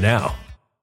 now.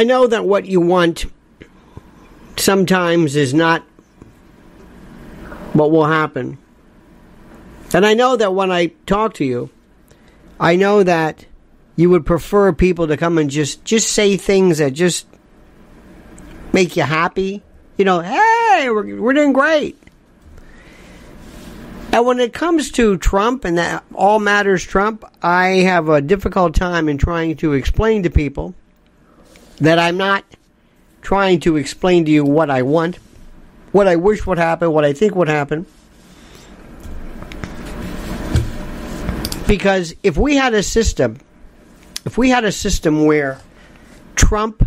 I know that what you want sometimes is not what will happen. And I know that when I talk to you, I know that you would prefer people to come and just just say things that just make you happy. You know, hey, we're, we're doing great. And when it comes to Trump and that all matters Trump, I have a difficult time in trying to explain to people that I'm not trying to explain to you what I want, what I wish would happen, what I think would happen. Because if we had a system, if we had a system where Trump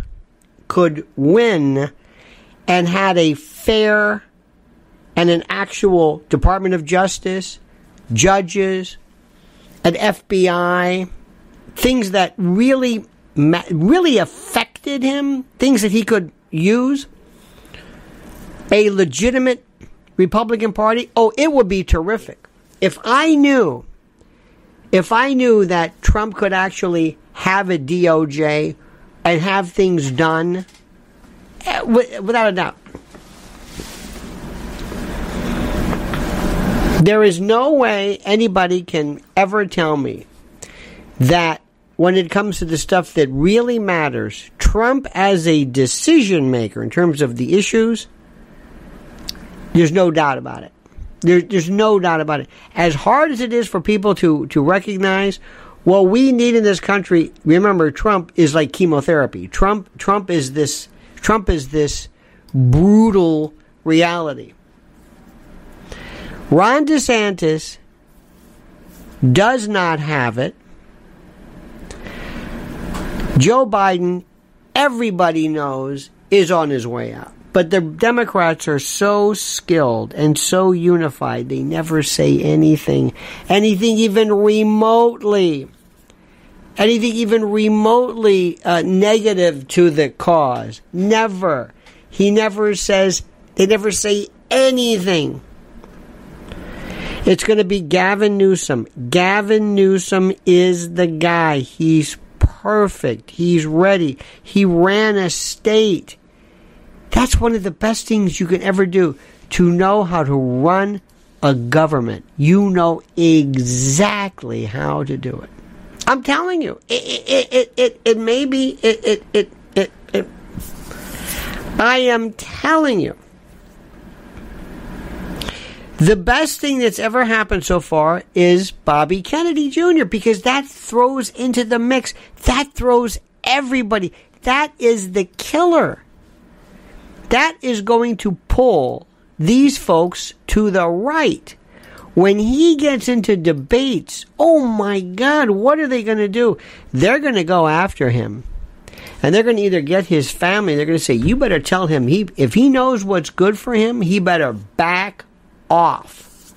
could win and had a fair and an actual Department of Justice, judges, an FBI, things that really really affected him, things that he could use, a legitimate Republican Party, oh, it would be terrific. If I knew, if I knew that Trump could actually have a DOJ and have things done, eh, without a doubt. There is no way anybody can ever tell me that when it comes to the stuff that really matters, Trump as a decision maker in terms of the issues, there's no doubt about it. There, there's no doubt about it. As hard as it is for people to, to recognize, what we need in this country, remember, Trump is like chemotherapy. Trump, Trump is this, Trump is this brutal reality. Ron DeSantis does not have it. Joe Biden, everybody knows, is on his way out. But the Democrats are so skilled and so unified, they never say anything, anything even remotely, anything even remotely uh, negative to the cause. Never. He never says, they never say anything. It's going to be Gavin Newsom. Gavin Newsom is the guy. He's perfect. He's ready. He ran a state. That's one of the best things you can ever do to know how to run a government. You know exactly how to do it. I'm telling you, it it it it, it may be it, it it it it. I am telling you. The best thing that's ever happened so far is Bobby Kennedy Jr. because that throws into the mix. That throws everybody. That is the killer that is going to pull these folks to the right. When he gets into debates, oh my God, what are they going to do? They're going to go after him. And they're going to either get his family, they're going to say, you better tell him, he, if he knows what's good for him, he better back off.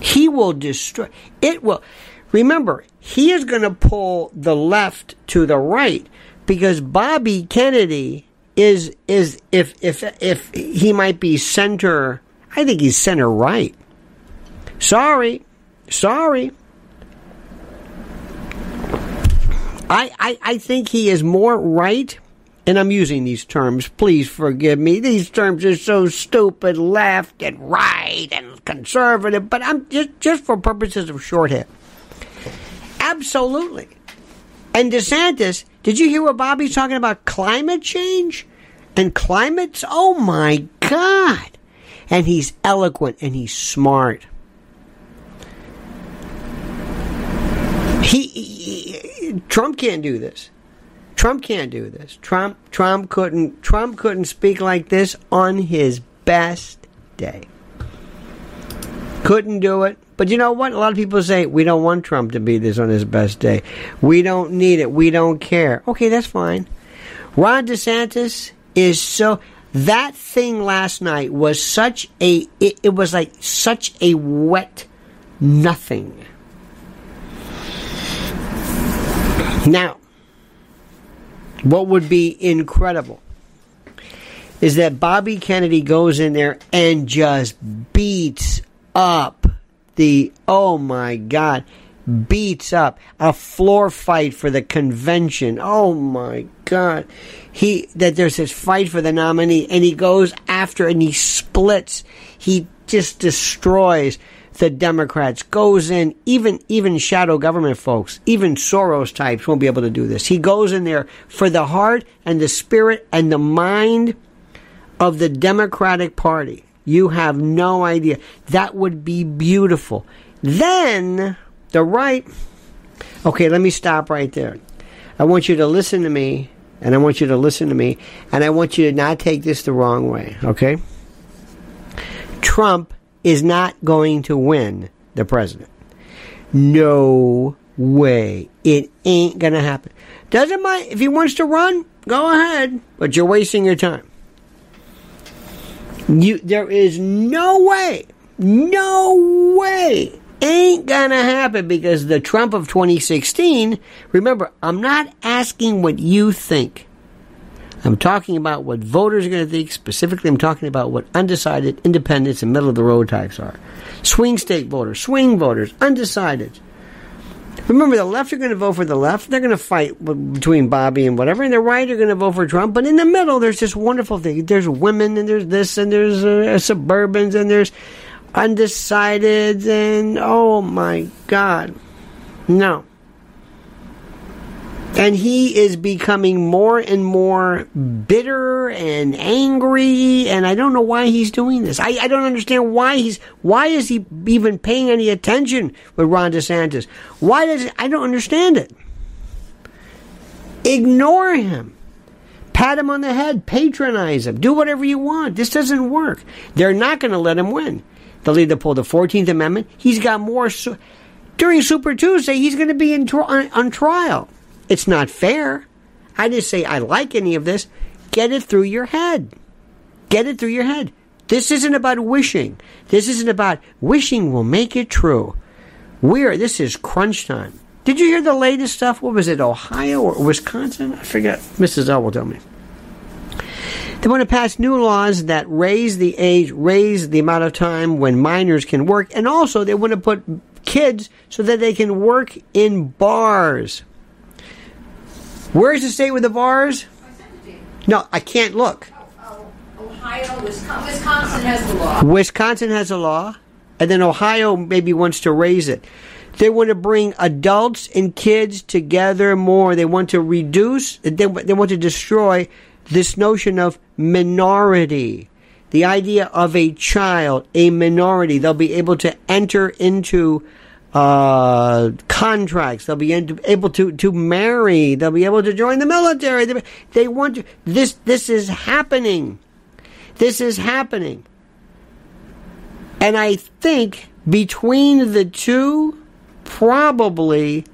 He will destroy, it will. Remember, he is going to pull the left to the right because Bobby Kennedy is is if if if he might be center. I think he's center right. Sorry, sorry. I, I, I think he is more right, and I'm using these terms. Please forgive me. These terms are so stupid, left and right and conservative. But I'm just just for purposes of shorthand. Absolutely. And DeSantis, did you hear what Bobby's talking about? Climate change? and climates. Oh my God. And he's eloquent and he's smart. He, he, Trump can't do this. Trump can't do this. Trump Trump couldn't Trump couldn't speak like this on his best day. Couldn't do it. But you know what? A lot of people say we don't want Trump to be this on his best day. We don't need it. We don't care. Okay, that's fine. Ron DeSantis, is so that thing last night was such a it, it was like such a wet nothing. Now, what would be incredible is that Bobby Kennedy goes in there and just beats up the oh my god beats up a floor fight for the convention oh my god he that there's this fight for the nominee, and he goes after and he splits. He just destroys the Democrats. Goes in even even shadow government folks, even Soros types won't be able to do this. He goes in there for the heart and the spirit and the mind of the Democratic Party. You have no idea. That would be beautiful. Then the right. Okay, let me stop right there. I want you to listen to me and I want you to listen to me, and I want you to not take this the wrong way, okay? Trump is not going to win the president. No way. It ain't going to happen. Doesn't mind if he wants to run, go ahead, but you're wasting your time. You, there is no way, no way, ain't gonna happen because the Trump of 2016. Remember, I'm not asking what you think. I'm talking about what voters are going to think. Specifically, I'm talking about what undecided, independents, and middle of the road types are. Swing state voters, swing voters, undecided. Remember, the left are going to vote for the left. They're going to fight between Bobby and whatever, and the right are going to vote for Trump. But in the middle, there's this wonderful thing. There's women, and there's this, and there's uh, suburbans, and there's undecided, and oh my God. No. And he is becoming more and more bitter and angry, and I don't know why he's doing this. I, I don't understand why he's why is he even paying any attention with Ron DeSantis? Why does I don't understand it. Ignore him. Pat him on the head, patronize him, do whatever you want. This doesn't work. They're not going to let him win. They'll either pull the 14th Amendment. He's got more. Su- During Super Tuesday, he's going to be in on, on trial. It's not fair. I didn't say I like any of this. Get it through your head. Get it through your head. This isn't about wishing. This isn't about wishing will make it true. We're this is crunch time. Did you hear the latest stuff? What was it, Ohio or Wisconsin? I forget. Mrs. L will tell me. They want to pass new laws that raise the age, raise the amount of time when minors can work, and also they want to put kids so that they can work in bars. Where's the state with the bars? No, I can't look. Oh, Ohio, Wisconsin, Wisconsin has the law. Wisconsin has a law, and then Ohio maybe wants to raise it. They want to bring adults and kids together more. They want to reduce, they, they want to destroy this notion of minority. The idea of a child, a minority. They'll be able to enter into uh, contracts. They'll be able to, to marry. They'll be able to join the military. They, they want to. This this is happening. This is happening. And I think between the two, probably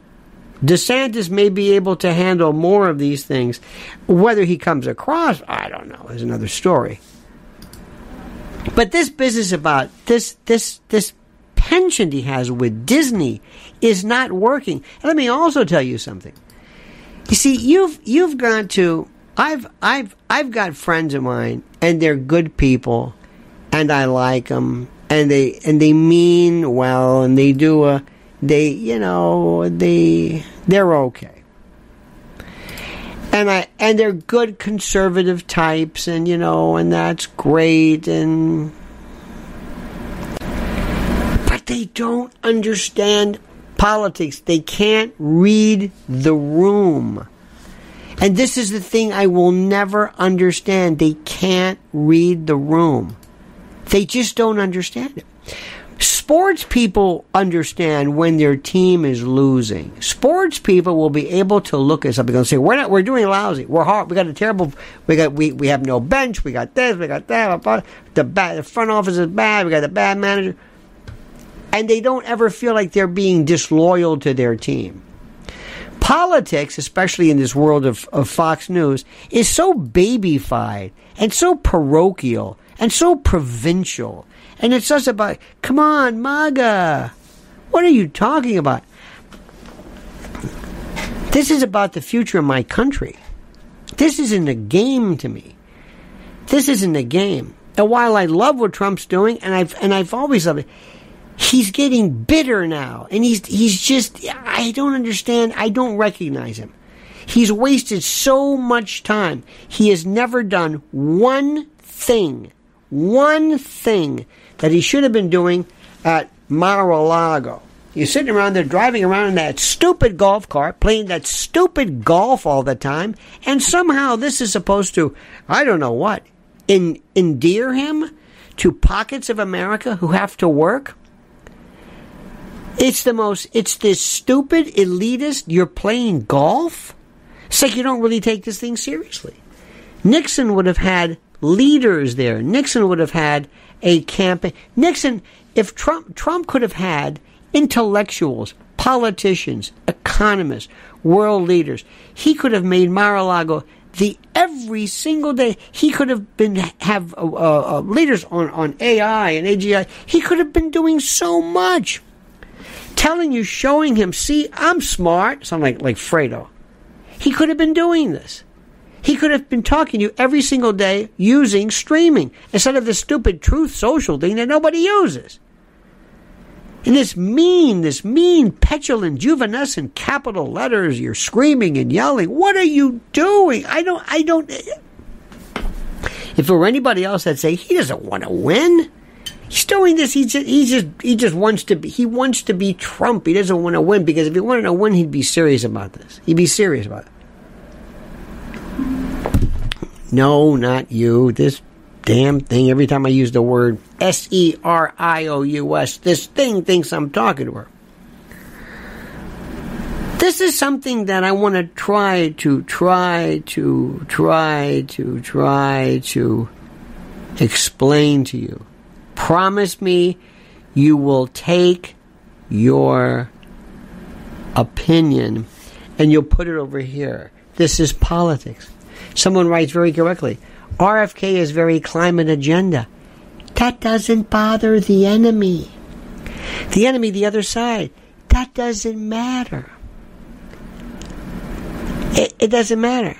DeSantis may be able to handle more of these things. Whether he comes across, I don't know, is another story. But this business about this this this penchant he has with Disney is not working. And let me also tell you something. You see, you've you've gone to I've I've I've got friends of mine, and they're good people, and I like them, and they and they mean well, and they do a they you know they they're okay. And I and they're good conservative types, and you know, and that's great, and they don't understand politics. They can't read the room. And this is the thing I will never understand. They can't read the room. They just don't understand it. Sports people understand when their team is losing. Sports people will be able to look at something and say, "We're not. We're doing lousy. We're hard. We got a terrible. We got. We, we have no bench. We got this. We got that. The bad. The front office is bad. We got the bad manager." And they don't ever feel like they're being disloyal to their team. Politics, especially in this world of, of Fox News, is so babyfied and so parochial and so provincial. And it's just about, come on, MAGA. What are you talking about? This is about the future of my country. This isn't a game to me. This isn't a game. And while I love what Trump's doing, and I've and I've always loved it, he's getting bitter now and he's he's just I don't understand I don't recognize him. He's wasted so much time. He has never done one thing, one thing that he should have been doing at Mar-a-Lago. You're sitting around there driving around in that stupid golf cart, playing that stupid golf all the time, and somehow this is supposed to, I don't know what, in, endear him to pockets of America who have to work? It's the most, it's this stupid, elitist, you're playing golf? It's like you don't really take this thing seriously. Nixon would have had leaders there. Nixon would have had a campaign. Nixon, if Trump, Trump could have had intellectuals, politicians, economists, world leaders. He could have made Mar-a-Lago the every single day he could have been have uh, uh, leaders on on AI and AGI. He could have been doing so much, telling you, showing him, see, I'm smart. Sound like like Fredo. He could have been doing this. He could have been talking to you every single day using streaming instead of the stupid truth social thing that nobody uses. And this mean, this mean, petulant, juvenescent capital letters, you're screaming and yelling. What are you doing? I don't, I don't. If it were anybody else, I'd say he doesn't want to win. He's doing this. He just, he just, he just wants to be. He wants to be Trump. He doesn't want to win because if he wanted to win, he'd be serious about this. He'd be serious about it. No, not you. This damn thing. Every time I use the word S E R I O U S, this thing thinks I'm talking to her. This is something that I want to try to, try to, try to, try to explain to you. Promise me you will take your opinion and you'll put it over here. This is politics. Someone writes very correctly RFK is very climate agenda. That doesn't bother the enemy. The enemy, the other side, that doesn't matter. It, it doesn't matter.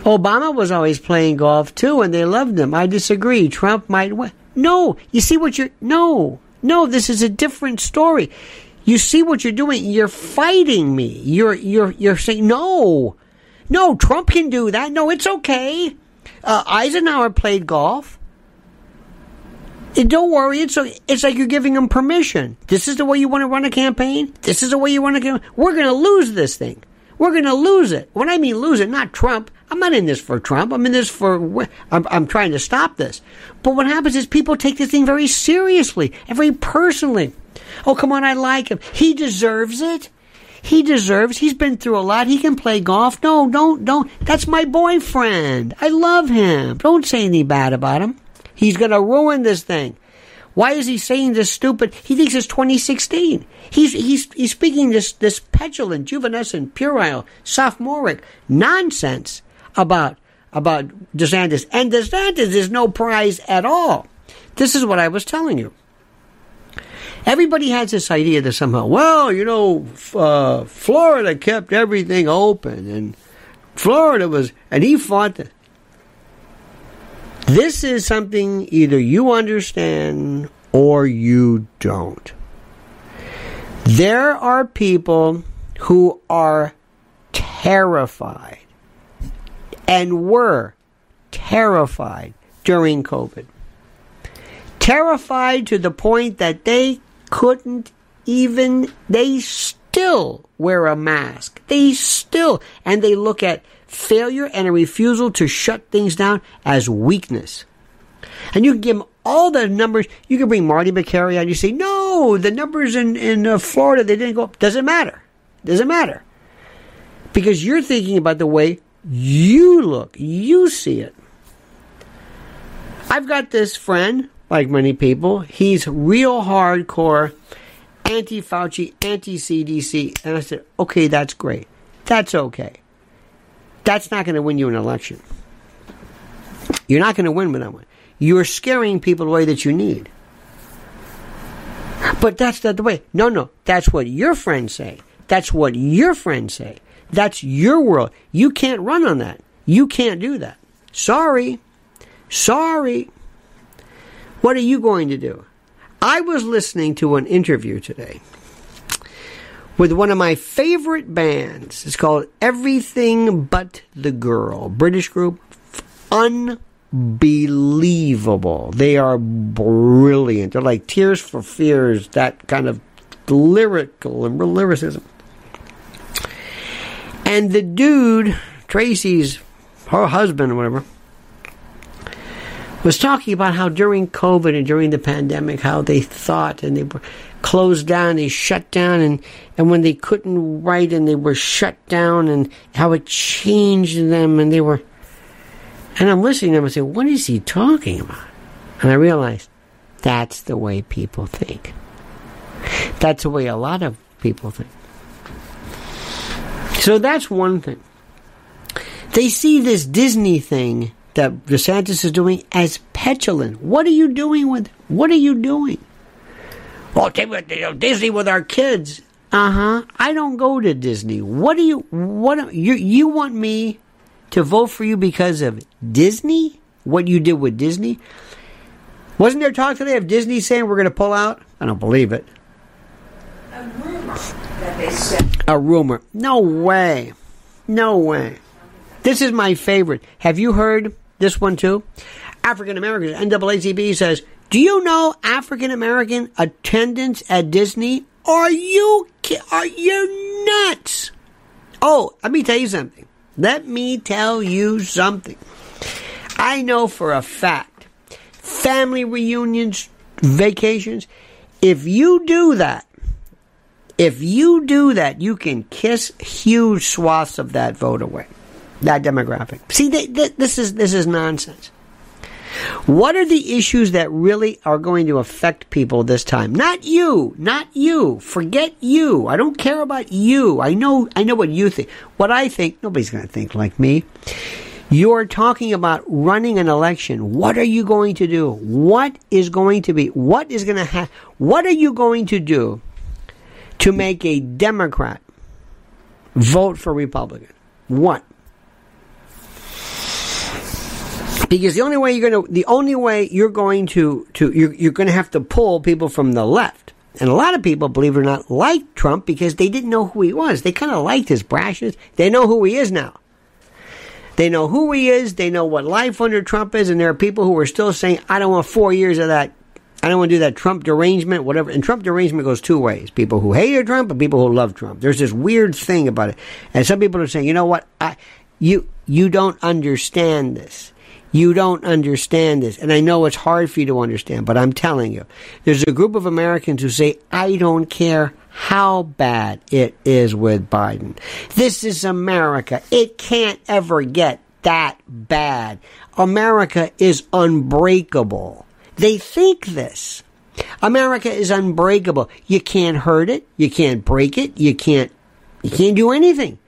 Obama was always playing golf too, and they loved him. I disagree. Trump might win. No, you see what you're. No, no, this is a different story. You see what you're doing. You're fighting me. You're you're you're saying no, no. Trump can do that. No, it's okay. Uh, Eisenhower played golf. And don't worry, it's, it's like you're giving him permission. This is the way you want to run a campaign. This is the way you want to. We're going to lose this thing. We're going to lose it. When I mean lose it, not Trump. I'm not in this for Trump. I'm in this for. I'm, I'm trying to stop this. But what happens is people take this thing very seriously and very personally. Oh, come on, I like him. He deserves it. He deserves. He's been through a lot. He can play golf. No, don't, don't. That's my boyfriend. I love him. Don't say anything bad about him. He's going to ruin this thing. Why is he saying this stupid? He thinks it's 2016. He's he's he's speaking this this petulant, juvenescent, puerile, sophomoric nonsense about about DeSantis, and DeSantis is no prize at all. This is what I was telling you. Everybody has this idea that somehow, well, you know, uh, Florida kept everything open, and Florida was, and he fought. The, this is something either you understand or you don't. There are people who are terrified and were terrified during COVID. Terrified to the point that they couldn't even, they still wear a mask. They still, and they look at failure and a refusal to shut things down as weakness. And you can give them all the numbers. You can bring Marty Makary out. You say, no, the numbers in, in uh, Florida, they didn't go up. Doesn't matter. Doesn't matter. Because you're thinking about the way you look. You see it. I've got this friend like many people. He's real hardcore anti Fauci, anti CDC. And I said, okay, that's great. That's okay. That's not going to win you an election. You're not going to win with that one. You're scaring people the way that you need. But that's not the way. No, no. That's what your friends say. That's what your friends say. That's your world. You can't run on that. You can't do that. Sorry. Sorry. What are you going to do? I was listening to an interview today with one of my favorite bands. It's called Everything But the Girl, British group. Unbelievable. They are brilliant. They're like Tears for Fears, that kind of lyrical and lyricism. And the dude, Tracey's her husband or whatever, was talking about how during COVID and during the pandemic, how they thought and they were closed down, they shut down, and, and when they couldn't write and they were shut down, and how it changed them, and they were. And I'm listening to them and say, What is he talking about? And I realized that's the way people think. That's the way a lot of people think. So that's one thing. They see this Disney thing that DeSantis is doing as petulant. What are you doing with? What are you doing? Well, take Disney with our kids. Uh huh. I don't go to Disney. What do you? What you? You want me to vote for you because of Disney? What you did with Disney? Wasn't there talk today of Disney saying we're going to pull out? I don't believe it. A rumor. No way. No way. This is my favorite. Have you heard this one too? African Americans, NAACP says, Do you know African American attendance at Disney? Are you are you nuts? Oh, let me tell you something. Let me tell you something. I know for a fact, family reunions, vacations, if you do that, if you do that, you can kiss huge swaths of that vote away, that demographic. See, they, they, this is this is nonsense. What are the issues that really are going to affect people this time? Not you, not you. Forget you. I don't care about you. I know I know what you think. What I think, nobody's going to think like me. You're talking about running an election. What are you going to do? What is going to be? What is going to happen? What are you going to do to make a Democrat vote for Republican? What? Because the only way you're going to, the only way you're going to, to you're, you're going to have to pull people from the left. And a lot of people, believe it or not, like Trump because they didn't know who he was. They kind of liked his brashness. They know who he is now. They know who he is. They know what life under Trump is. And there are people who are still saying, I don't want four years of that. I don't want to do that Trump derangement, whatever. And Trump derangement goes two ways people who hated Trump and people who love Trump. There's this weird thing about it. And some people are saying, you know what? I, you, you don't understand this. You don't understand this. And I know it's hard for you to understand, but I'm telling you. There's a group of Americans who say, I don't care how bad it is with Biden. This is America. It can't ever get that bad. America is unbreakable. They think this. America is unbreakable. You can't hurt it. You can't break it. You can't, you can't do anything.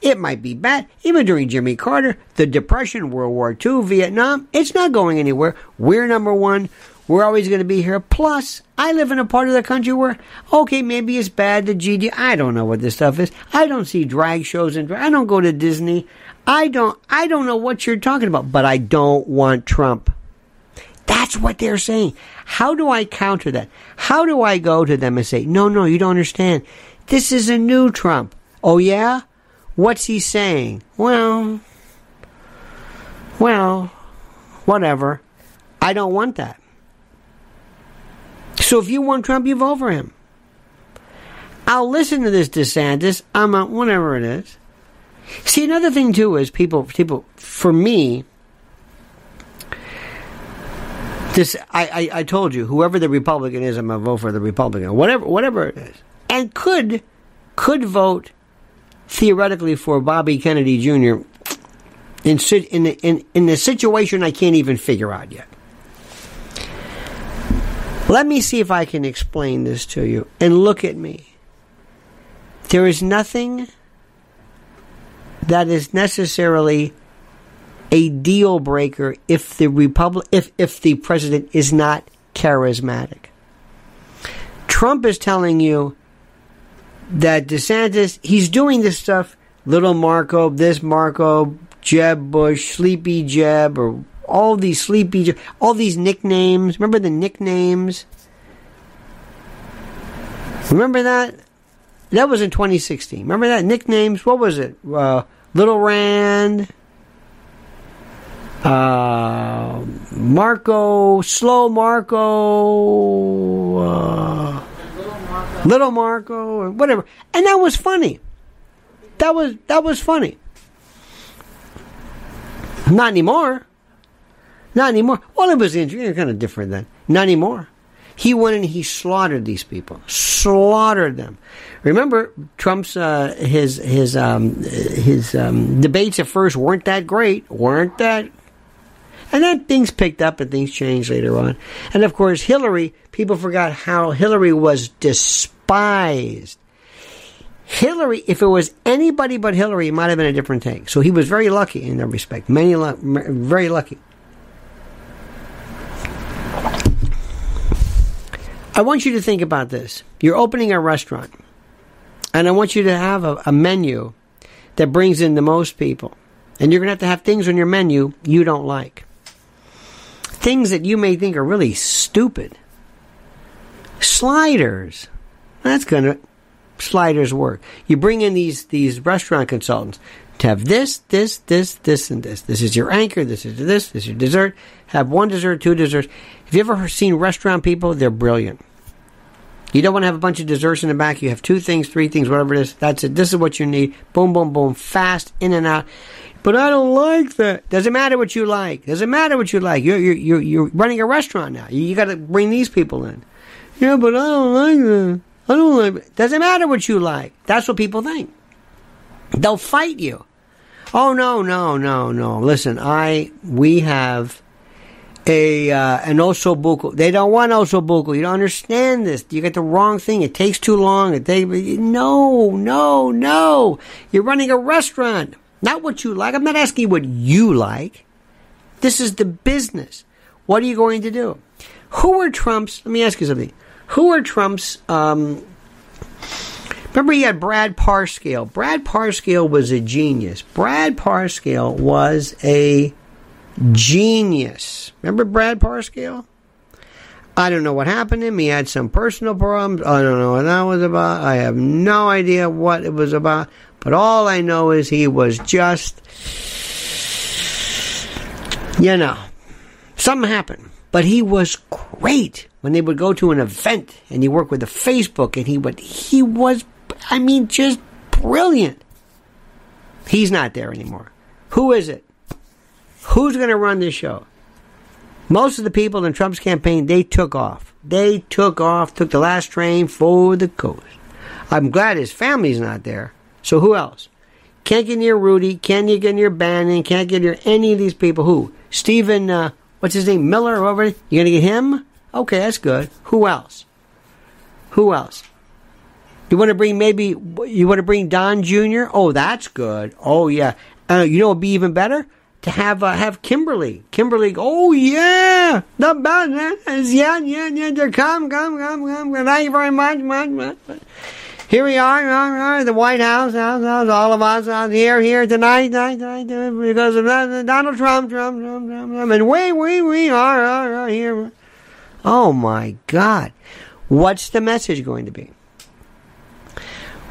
It might be bad. Even during Jimmy Carter, the Depression, World War II, Vietnam, it's not going anywhere. We're number one. We're always going to be here. Plus, I live in a part of the country where, okay, maybe it's bad, the GD. I don't know what this stuff is. I don't see drag shows and I don't go to Disney. I don't, I don't know what you're talking about, but I don't want Trump. That's what they're saying. How do I counter that? How do I go to them and say, no, no, you don't understand. This is a new Trump. Oh, yeah? What's he saying? Well, well, whatever. I don't want that. So if you want Trump, you vote for him. I'll listen to this DeSantis. I'm a, whatever it is. See, another thing too is people, people, for me, this, I, I, I told you, whoever the Republican is, I'm gonna vote for the Republican, whatever, whatever it is, and could, could vote theoretically for Bobby Kennedy Jr. in in in in a situation I can't even figure out yet. Let me see if I can explain this to you. And look at me. There is nothing that is necessarily a deal breaker if the republic if if the president is not charismatic. Trump is telling you that DeSantis he's doing this stuff little Marco, this Marco, Jeb Bush, Sleepy Jeb or all these sleepy all these nicknames. Remember the nicknames? Remember that? That was in 2016. Remember that nicknames? What was it? Uh, Little Rand, uh, Marco, Slow Marco, uh, Little Marco, or whatever, and that was funny. That was that was funny. Not anymore. Not anymore. Well, it was kind of different then. Not anymore. He went and he slaughtered these people, slaughtered them. Remember, Trump's uh, his his um, his um, debates at first weren't that great, weren't that, and then things picked up and things changed later on. And of course, Hillary. People forgot how Hillary was despised. Hillary, if it was anybody but Hillary, it might have been a different thing. So he was very lucky in that respect. Many, very lucky. I want you to think about this. You're opening a restaurant, and I want you to have a, a menu that brings in the most people. And you're going to have to have things on your menu you don't like. Things that you may think are really stupid. Sliders. That's going to sliders work. You bring in these these restaurant consultants to have this, this, this, this, and this. This is your anchor. This is this. This is your dessert. Have one dessert, two desserts. Have you ever seen restaurant people? They're brilliant. You don't want to have a bunch of desserts in the back. You have two things, three things, whatever it is. That's it. This is what you need. Boom, boom, boom. Fast, in and out. But I don't like that. Doesn't matter what you like. Doesn't matter what you like. You're you're you're, you're running a restaurant now. You, you got to bring these people in. Yeah, but I don't like that. I don't like. It. Doesn't matter what you like. That's what people think. They'll fight you. Oh no no no no! Listen, I we have a uh, an osso buco. They don't want osso buco. You don't understand this. You get the wrong thing. It takes too long. It takes no, no, no. You're running a restaurant, not what you like. I'm not asking what you like. This is the business. What are you going to do? Who are Trump's? Let me ask you something. Who are Trump's? Um, remember, he had Brad Parscale. Brad Parscale was a genius. Brad Parscale was a genius. Remember Brad Parscale? I don't know what happened to him. He had some personal problems. I don't know what that was about. I have no idea what it was about. But all I know is he was just, you know, something happened. But he was great when they would go to an event and he worked with the Facebook and he would, he was, I mean, just brilliant. He's not there anymore. Who is it? Who's going to run this show? Most of the people in Trump's campaign, they took off. They took off, took the last train for the coast. I'm glad his family's not there. So who else? Can't get near Rudy. Can't get near Bannon. Can't get near any of these people. Who? Stephen, uh, what's his name? Miller? Whoever. You gonna get him? Okay, that's good. Who else? Who else? You want to bring maybe you want to bring Don Jr. Oh, that's good. Oh yeah. Uh, you know, it'd be even better to have uh, have Kimberly. Kimberly, oh yeah, the bad yeah, yeah, yeah. Come, come, come, come. Thank you very much, much, much. Here we are, are, are the White House, house, house, all of us out here, here tonight, tonight, tonight, because of Donald Trump, Trump, Trump, Trump, Trump, and we, we, we are, are, are here. Oh my God, what's the message going to be?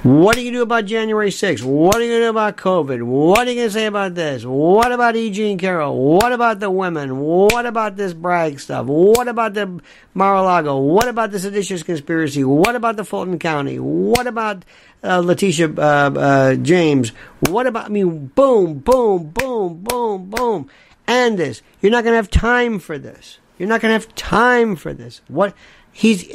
What are you going to do about January 6th? What are you going to do about COVID? What are you going to say about this? What about E. Jean Carroll? What about the women? What about this Bragg stuff? What about the Mar-a-Lago? What about the seditious conspiracy? What about the Fulton County? What about uh, Letitia uh, uh, James? What about, I mean, boom, boom, boom, boom, boom. And this. You're not going to have time for this. You're not going to have time for this. What? He's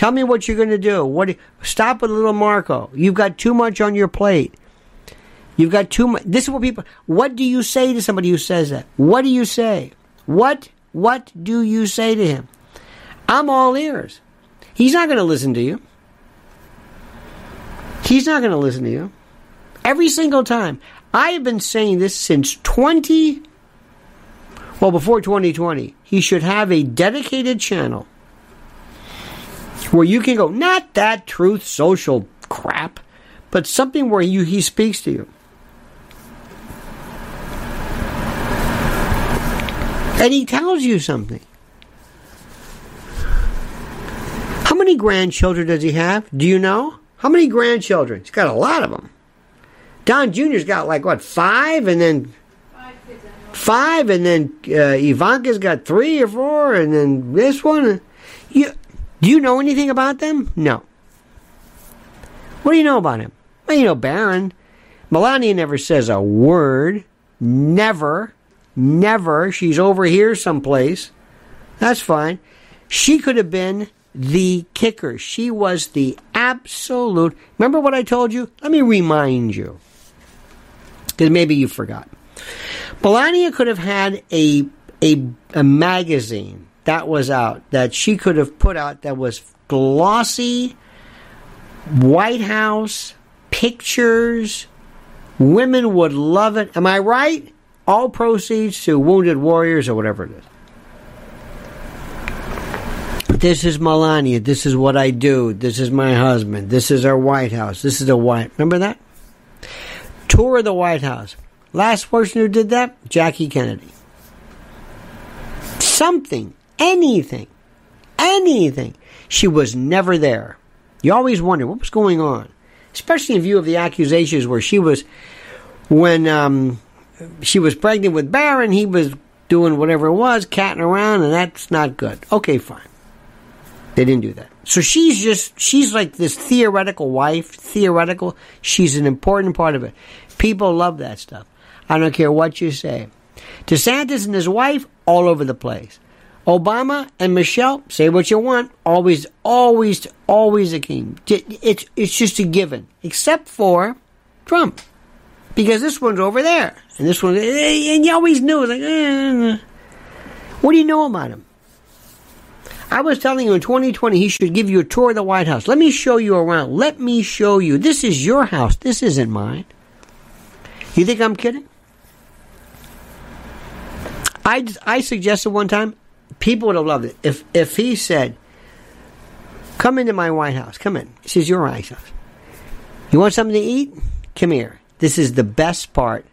Tell me what you're going to do. What? Stop with little Marco. You've got too much on your plate. You've got too much. This is what people. What do you say to somebody who says that? What do you say? What? What do you say to him? I'm all ears. He's not going to listen to you. He's not going to listen to you. Every single time. I have been saying this since 20. Well, before 2020. He should have a dedicated channel where you can go, not that truth social crap, but something where you he speaks to you. And he tells you something. How many grandchildren does he have? Do you know? How many grandchildren? He's got a lot of them. Don Jr.'s got like what five, and then five, and then uh, Ivanka's got three or four, and then this one. You, do you know anything about them? No. What do you know about him? Well, you know Barron. Melania never says a word. Never. Never. She's over here someplace. That's fine. She could have been the kicker. She was the absolute. Remember what I told you? Let me remind you. Because maybe you forgot. Melania could have had a, a, a magazine that was out that she could have put out that was glossy, White House, pictures. Women would love it. Am I right? All proceeds to Wounded Warriors or whatever it is. This is Melania. This is what I do. This is my husband. This is our White House. This is the White. Remember that? Tour of the White House. Last person who did that, Jackie Kennedy. Something, anything, anything. She was never there. You always wonder what was going on, especially in view of the accusations where she was, when um, she was pregnant with Barron, he was doing whatever it was, catting around, and that's not good. Okay, fine. They didn't do that. So she's just, she's like this theoretical wife, theoretical. She's an important part of it. People love that stuff. I don't care what you say. DeSantis and his wife, all over the place. Obama and Michelle, say what you want, always, always, always a king. It's, it's just a given, except for Trump. Because this one's over there. And this one, and you always knew, like, eh. what do you know about him? I was telling you in 2020 he should give you a tour of the White House. Let me show you around. Let me show you. This is your house. This isn't mine. You think I'm kidding? I, I suggested one time, people would have loved it. If, if he said, Come into my White House. Come in. This is your White House. You want something to eat? Come here. This is the best part,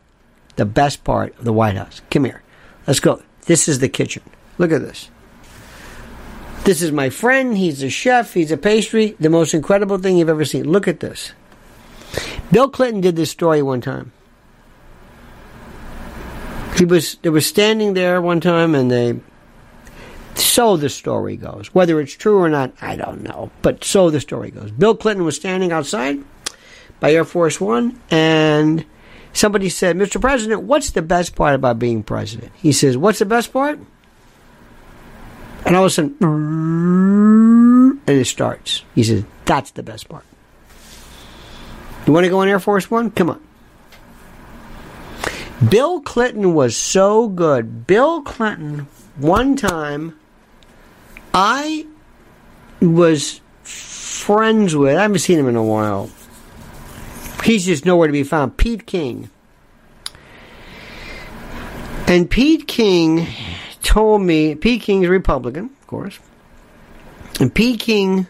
the best part of the White House. Come here. Let's go. This is the kitchen. Look at this. This is my friend. He's a chef. He's a pastry. The most incredible thing you've ever seen. Look at this. Bill Clinton did this story one time. He was they were standing there one time and they so the story goes. Whether it's true or not, I don't know. But so the story goes. Bill Clinton was standing outside by Air Force One and somebody said, Mr. President, what's the best part about being president? He says, What's the best part? And all of a sudden, and it starts. He says, That's the best part. You want to go on Air Force One? Come on. Bill Clinton was so good. Bill Clinton, one time, I was friends with, I haven't seen him in a while. He's just nowhere to be found. Pete King. And Pete King told me, Pete King's Republican, of course. And Pete King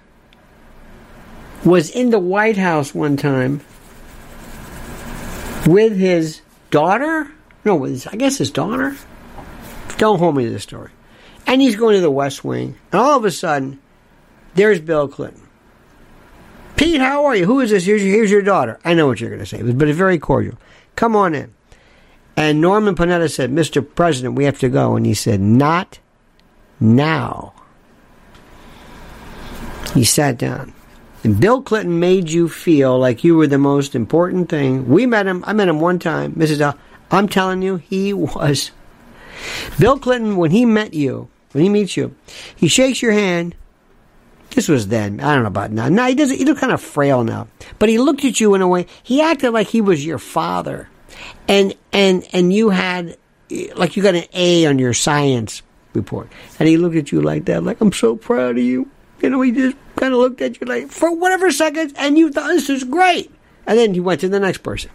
was in the White House one time with his daughter. No, with his, I guess his daughter. Don't hold me to this story. And he's going to the West Wing, and all of a sudden, there's Bill Clinton. Pete, how are you? Who is this? Here's your, here's your daughter. I know what you're going to say, but it's very cordial. Come on in. And Norman Panetta said, Mr. President, we have to go. And he said, Not now. He sat down. And Bill Clinton made you feel like you were the most important thing. We met him. I met him one time, Mrs. L. I'm telling you, he was. Bill Clinton, when he met you, when he meets you, he shakes your hand. This was then. I don't know about now. Now he doesn't. He look kind of frail now, but he looked at you in a way. He acted like he was your father, and and and you had like you got an A on your science report, and he looked at you like that, like I'm so proud of you. You know, he just kind of looked at you like for whatever seconds, and you thought this is great, and then he went to the next person.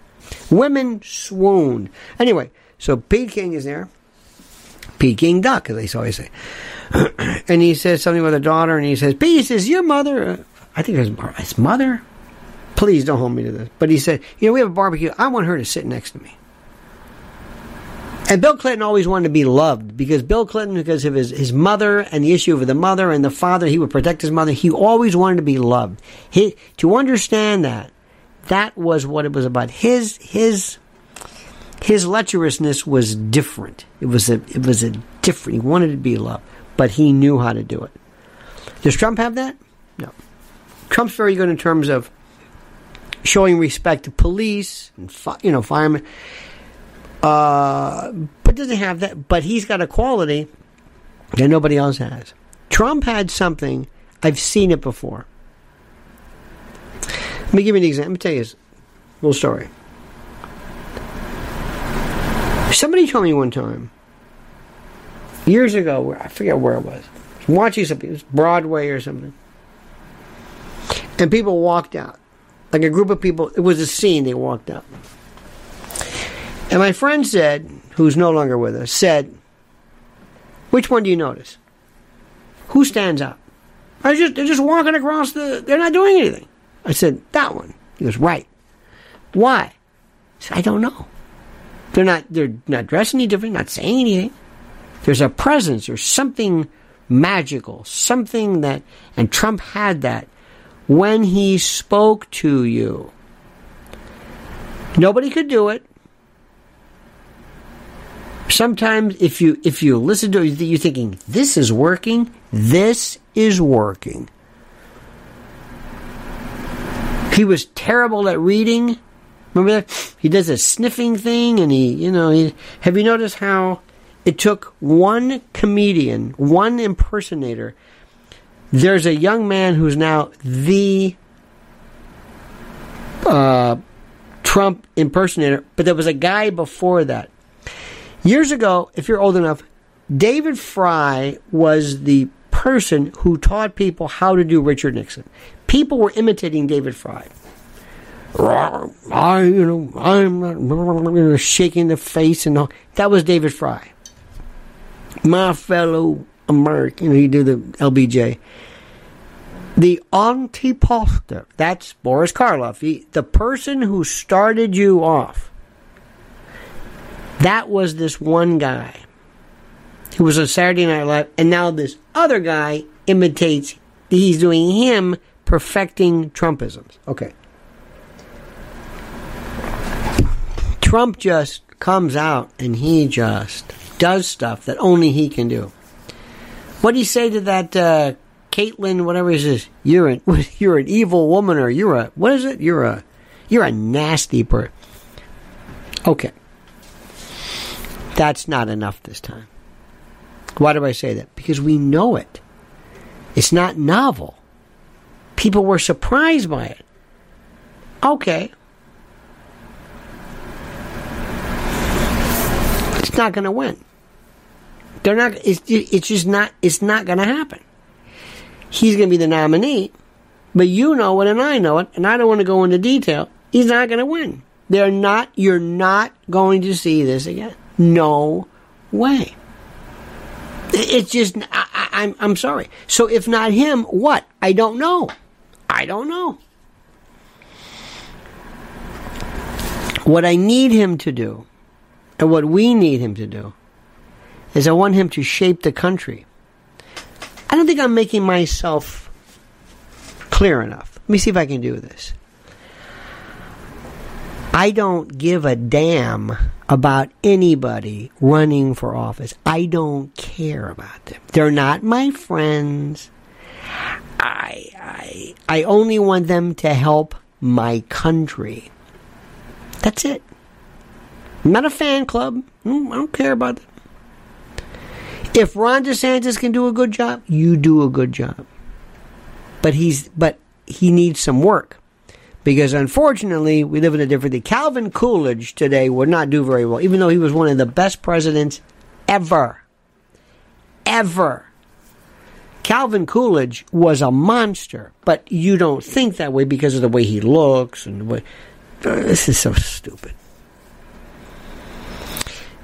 Women swooned. Anyway, so Pete King is there. Pete King Duck, as they always say. and he says something with a daughter, and he says, Pete, is your mother, I think it was his mother. Please don't hold me to this. But he said, you know, we have a barbecue. I want her to sit next to me. And Bill Clinton always wanted to be loved because Bill Clinton, because of his, his mother and the issue of the mother and the father, he would protect his mother. He always wanted to be loved. He, to understand that, that was what it was about. His, his, his lecherousness was different. It was a, it was a different, he wanted to be loved, but he knew how to do it. Does Trump have that? No. Trump's very good in terms of showing respect to police and, fi- you know, firemen. Uh, but doesn't have that. But he's got a quality that nobody else has. Trump had something. I've seen it before. Let me give you an example. Let me tell you a little story. Somebody told me one time, years ago, I forget where it was, I was watching something, it was Broadway or something, and people walked out. like a group of people. It was a scene. They walked out. and my friend said, who's no longer with us, said, "Which one do you notice? Who stands out?" I just they're just walking across the. They're not doing anything. I said that one. He goes right. Why? I said, I don't know. They're not. They're not dressed any different. Not saying anything. There's a presence. There's something magical. Something that. And Trump had that when he spoke to you. Nobody could do it. Sometimes, if you if you listen to it, you're thinking this is working. This is working. He was terrible at reading. Remember that? He does a sniffing thing, and he, you know, he, have you noticed how it took one comedian, one impersonator? There's a young man who's now the uh, Trump impersonator, but there was a guy before that. Years ago, if you're old enough, David Frye was the person who taught people how to do Richard Nixon. People were imitating David Frye. I, you know, I'm not shaking the face and all. That was David Frye. My fellow American, he did the LBJ. The antiposter, that's Boris Karloff, he, the person who started you off. That was this one guy who was on Saturday Night Live, and now this other guy imitates, he's doing him perfecting Trumpisms. Okay. Trump just comes out and he just does stuff that only he can do. What do you say to that, uh, Caitlyn, whatever is? You're an, you're an evil woman, or you're a, what is it? You're a, you're a nasty person. Okay. That's not enough this time. Why do I say that? Because we know it. It's not novel. People were surprised by it. Okay. Not going to win. They're not. It's, it's just not. It's not going to happen. He's going to be the nominee, but you know it and I know it, and I don't want to go into detail. He's not going to win. They're not. You're not going to see this again. No way. It's just. I, I'm. I'm sorry. So if not him, what? I don't know. I don't know. What I need him to do, and what we need him to do, is I want him to shape the country. I don't think I'm making myself clear enough. Let me see if I can do this. I don't give a damn about anybody running for office. I don't care about them. They're not my friends. I, I, I only want them to help my country. That's it. I'm not a fan club. I don't care about them. If Ron DeSantis can do a good job, you do a good job. But he's but he needs some work. Because unfortunately, we live in a different day. Calvin Coolidge today would not do very well, even though he was one of the best presidents ever. Ever. Calvin Coolidge was a monster, but you don't think that way because of the way he looks and the way. This is so stupid.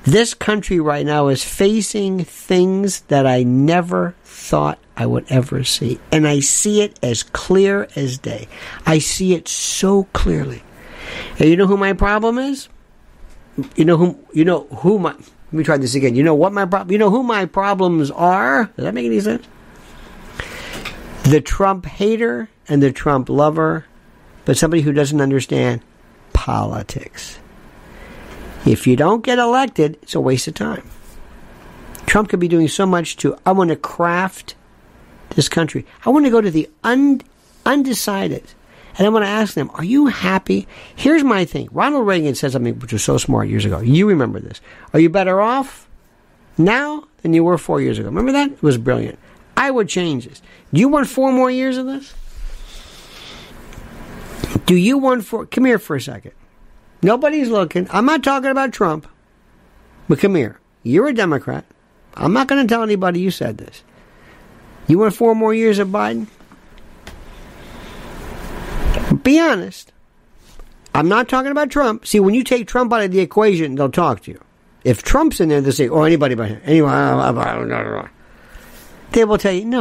This country right now is facing things that I never thought I would ever see. And I see it as clear as day. I see it so clearly. And you know who my problem is? You know who you know who my let me try this again. You know what my problem you know who my problems are? Does that make any sense? The Trump hater and the Trump lover, but somebody who doesn't understand politics. If you don't get elected, it's a waste of time. Trump could be doing so much to, I want to craft this country. I want to go to the un, undecided. And I want to ask them, are you happy? Here's my thing. Ronald Reagan said something which was so smart years ago. You remember this. Are you better off now than you were four years ago? Remember that? It was brilliant. I would change this. Do you want four more years of this? Do you want four? Come here for a second. Nobody's looking. I'm not talking about Trump. But come here. You're a Democrat. I'm not going to tell anybody you said this. You want four more years of Biden? Be honest. I'm not talking about Trump. See, when you take Trump out of the equation, they'll talk to you. If Trump's in there, they'll say, "Oh, anybody but him." Anyway, they will tell you, "No,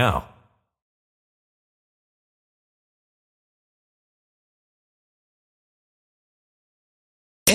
now.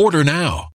Order now.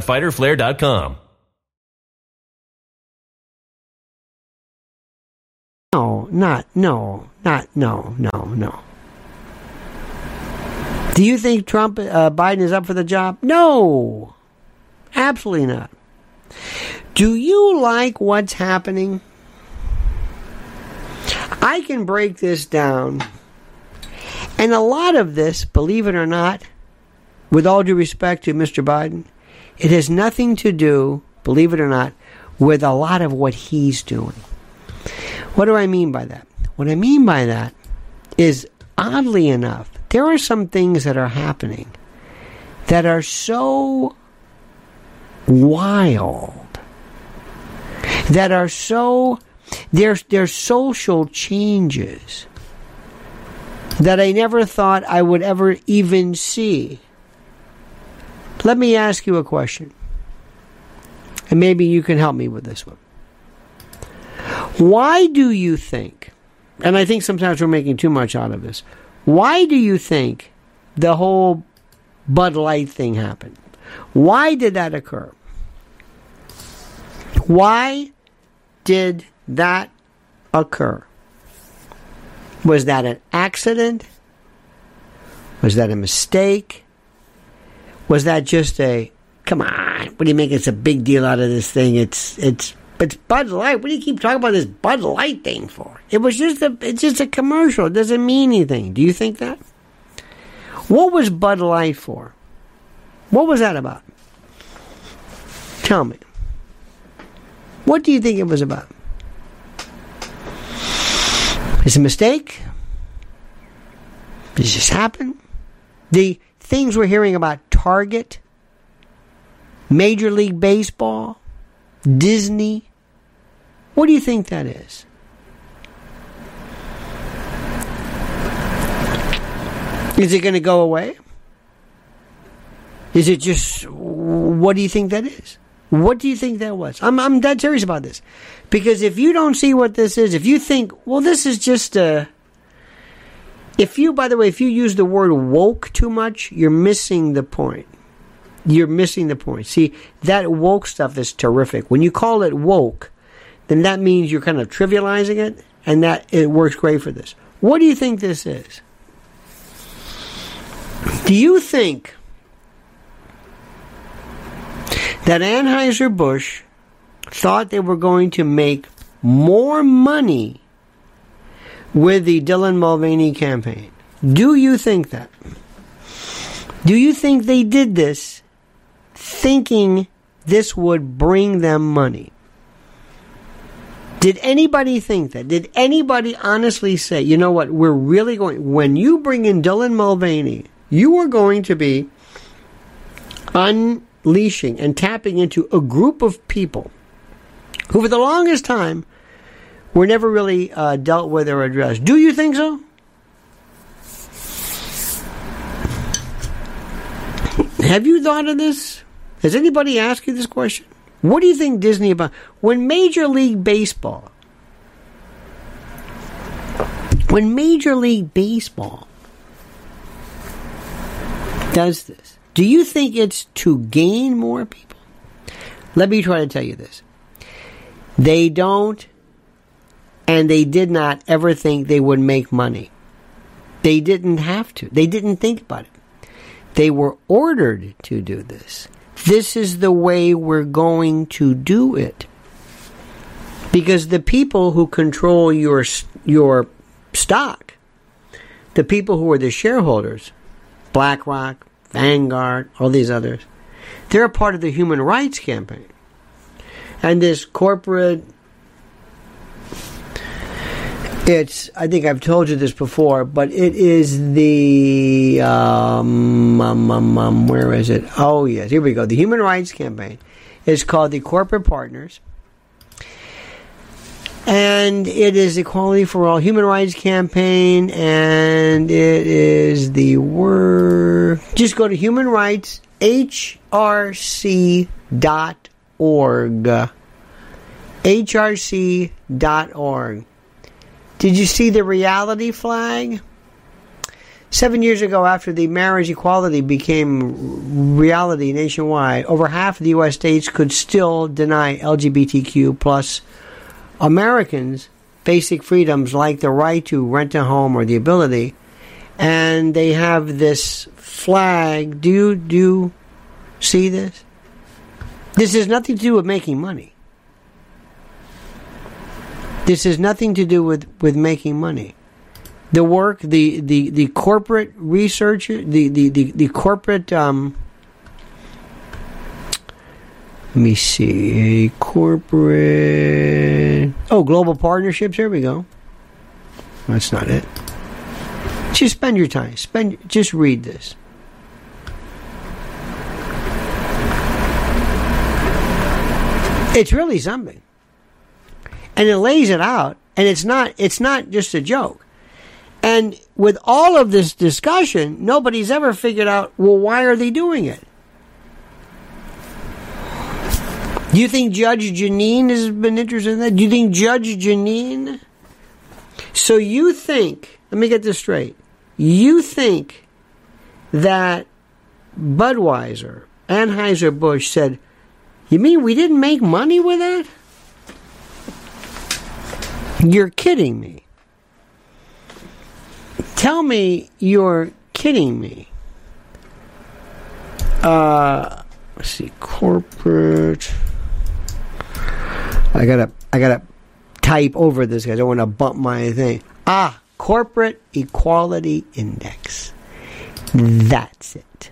www.fighterflare.com. No, not, no, not, no, no, no. Do you think Trump, uh, Biden is up for the job? No, absolutely not. Do you like what's happening? I can break this down. And a lot of this, believe it or not, with all due respect to Mr. Biden, it has nothing to do, believe it or not, with a lot of what he's doing. What do I mean by that? What I mean by that is, oddly enough, there are some things that are happening that are so wild, that are so, they're, they're social changes that I never thought I would ever even see. Let me ask you a question. And maybe you can help me with this one. Why do you think, and I think sometimes we're making too much out of this, why do you think the whole Bud Light thing happened? Why did that occur? Why did that occur? Was that an accident? Was that a mistake? Was that just a come on? What do you make it's a big deal out of this thing? It's it's it's Bud Light. What do you keep talking about this Bud Light thing for? It was just a it's just a commercial. It doesn't mean anything. Do you think that? What was Bud Light for? What was that about? Tell me. What do you think it was about? Is a mistake? Did just happen? The things we're hearing about Target, Major League Baseball, Disney, what do you think that is? Is it going to go away? Is it just, what do you think that is? What do you think that was? I'm, I'm dead serious about this. Because if you don't see what this is, if you think, well, this is just a. If you, by the way, if you use the word woke too much, you're missing the point. You're missing the point. See, that woke stuff is terrific. When you call it woke, then that means you're kind of trivializing it, and that it works great for this. What do you think this is? Do you think that Anheuser-Busch thought they were going to make more money with the Dylan Mulvaney campaign? Do you think that? Do you think they did this thinking this would bring them money? Did anybody think that? Did anybody honestly say, you know what, we're really going, when you bring in Dylan Mulvaney, you are going to be unleashing and tapping into a group of people who, for the longest time, were never really uh, dealt with or addressed. Do you think so? Have you thought of this? Has anybody asked you this question? What do you think Disney about when Major League Baseball when Major League Baseball does this, do you think it's to gain more people? Let me try to tell you this. They don't and they did not ever think they would make money. They didn't have to. They didn't think about it. They were ordered to do this. This is the way we're going to do it. Because the people who control your your stock, the people who are the shareholders, BlackRock, Vanguard, all these others, they're a part of the human rights campaign. And this corporate it's I think I've told you this before, but it is the um, um, um, um, where is it? Oh yes, here we go. The Human Rights Campaign is called the Corporate Partners, and it is Equality for All Human Rights Campaign, and it is the word. Just go to Human Rights Did you see the reality flag? Seven years ago, after the marriage equality became reality nationwide, over half of the U.S. states could still deny LGBTQ plus Americans basic freedoms like the right to rent a home or the ability. And they have this flag. Do you, do you see this? This has nothing to do with making money. This has nothing to do with, with making money. The work, the, the, the corporate research, the, the, the, the corporate, um, let me see, corporate, oh, global partnerships, here we go. That's not it. Just spend your time. Spend, just read this. It's really something and it lays it out and it's not it's not just a joke. And with all of this discussion nobody's ever figured out well why are they doing it? Do you think judge jeanine has been interested in that? Do you think judge jeanine so you think let me get this straight. You think that budweiser anheuser-busch said you mean we didn't make money with that you're kidding me. Tell me you're kidding me. Uh, let's see, corporate. I gotta, I gotta type over this. I don't want to bump my thing. Ah, corporate equality index. That's it.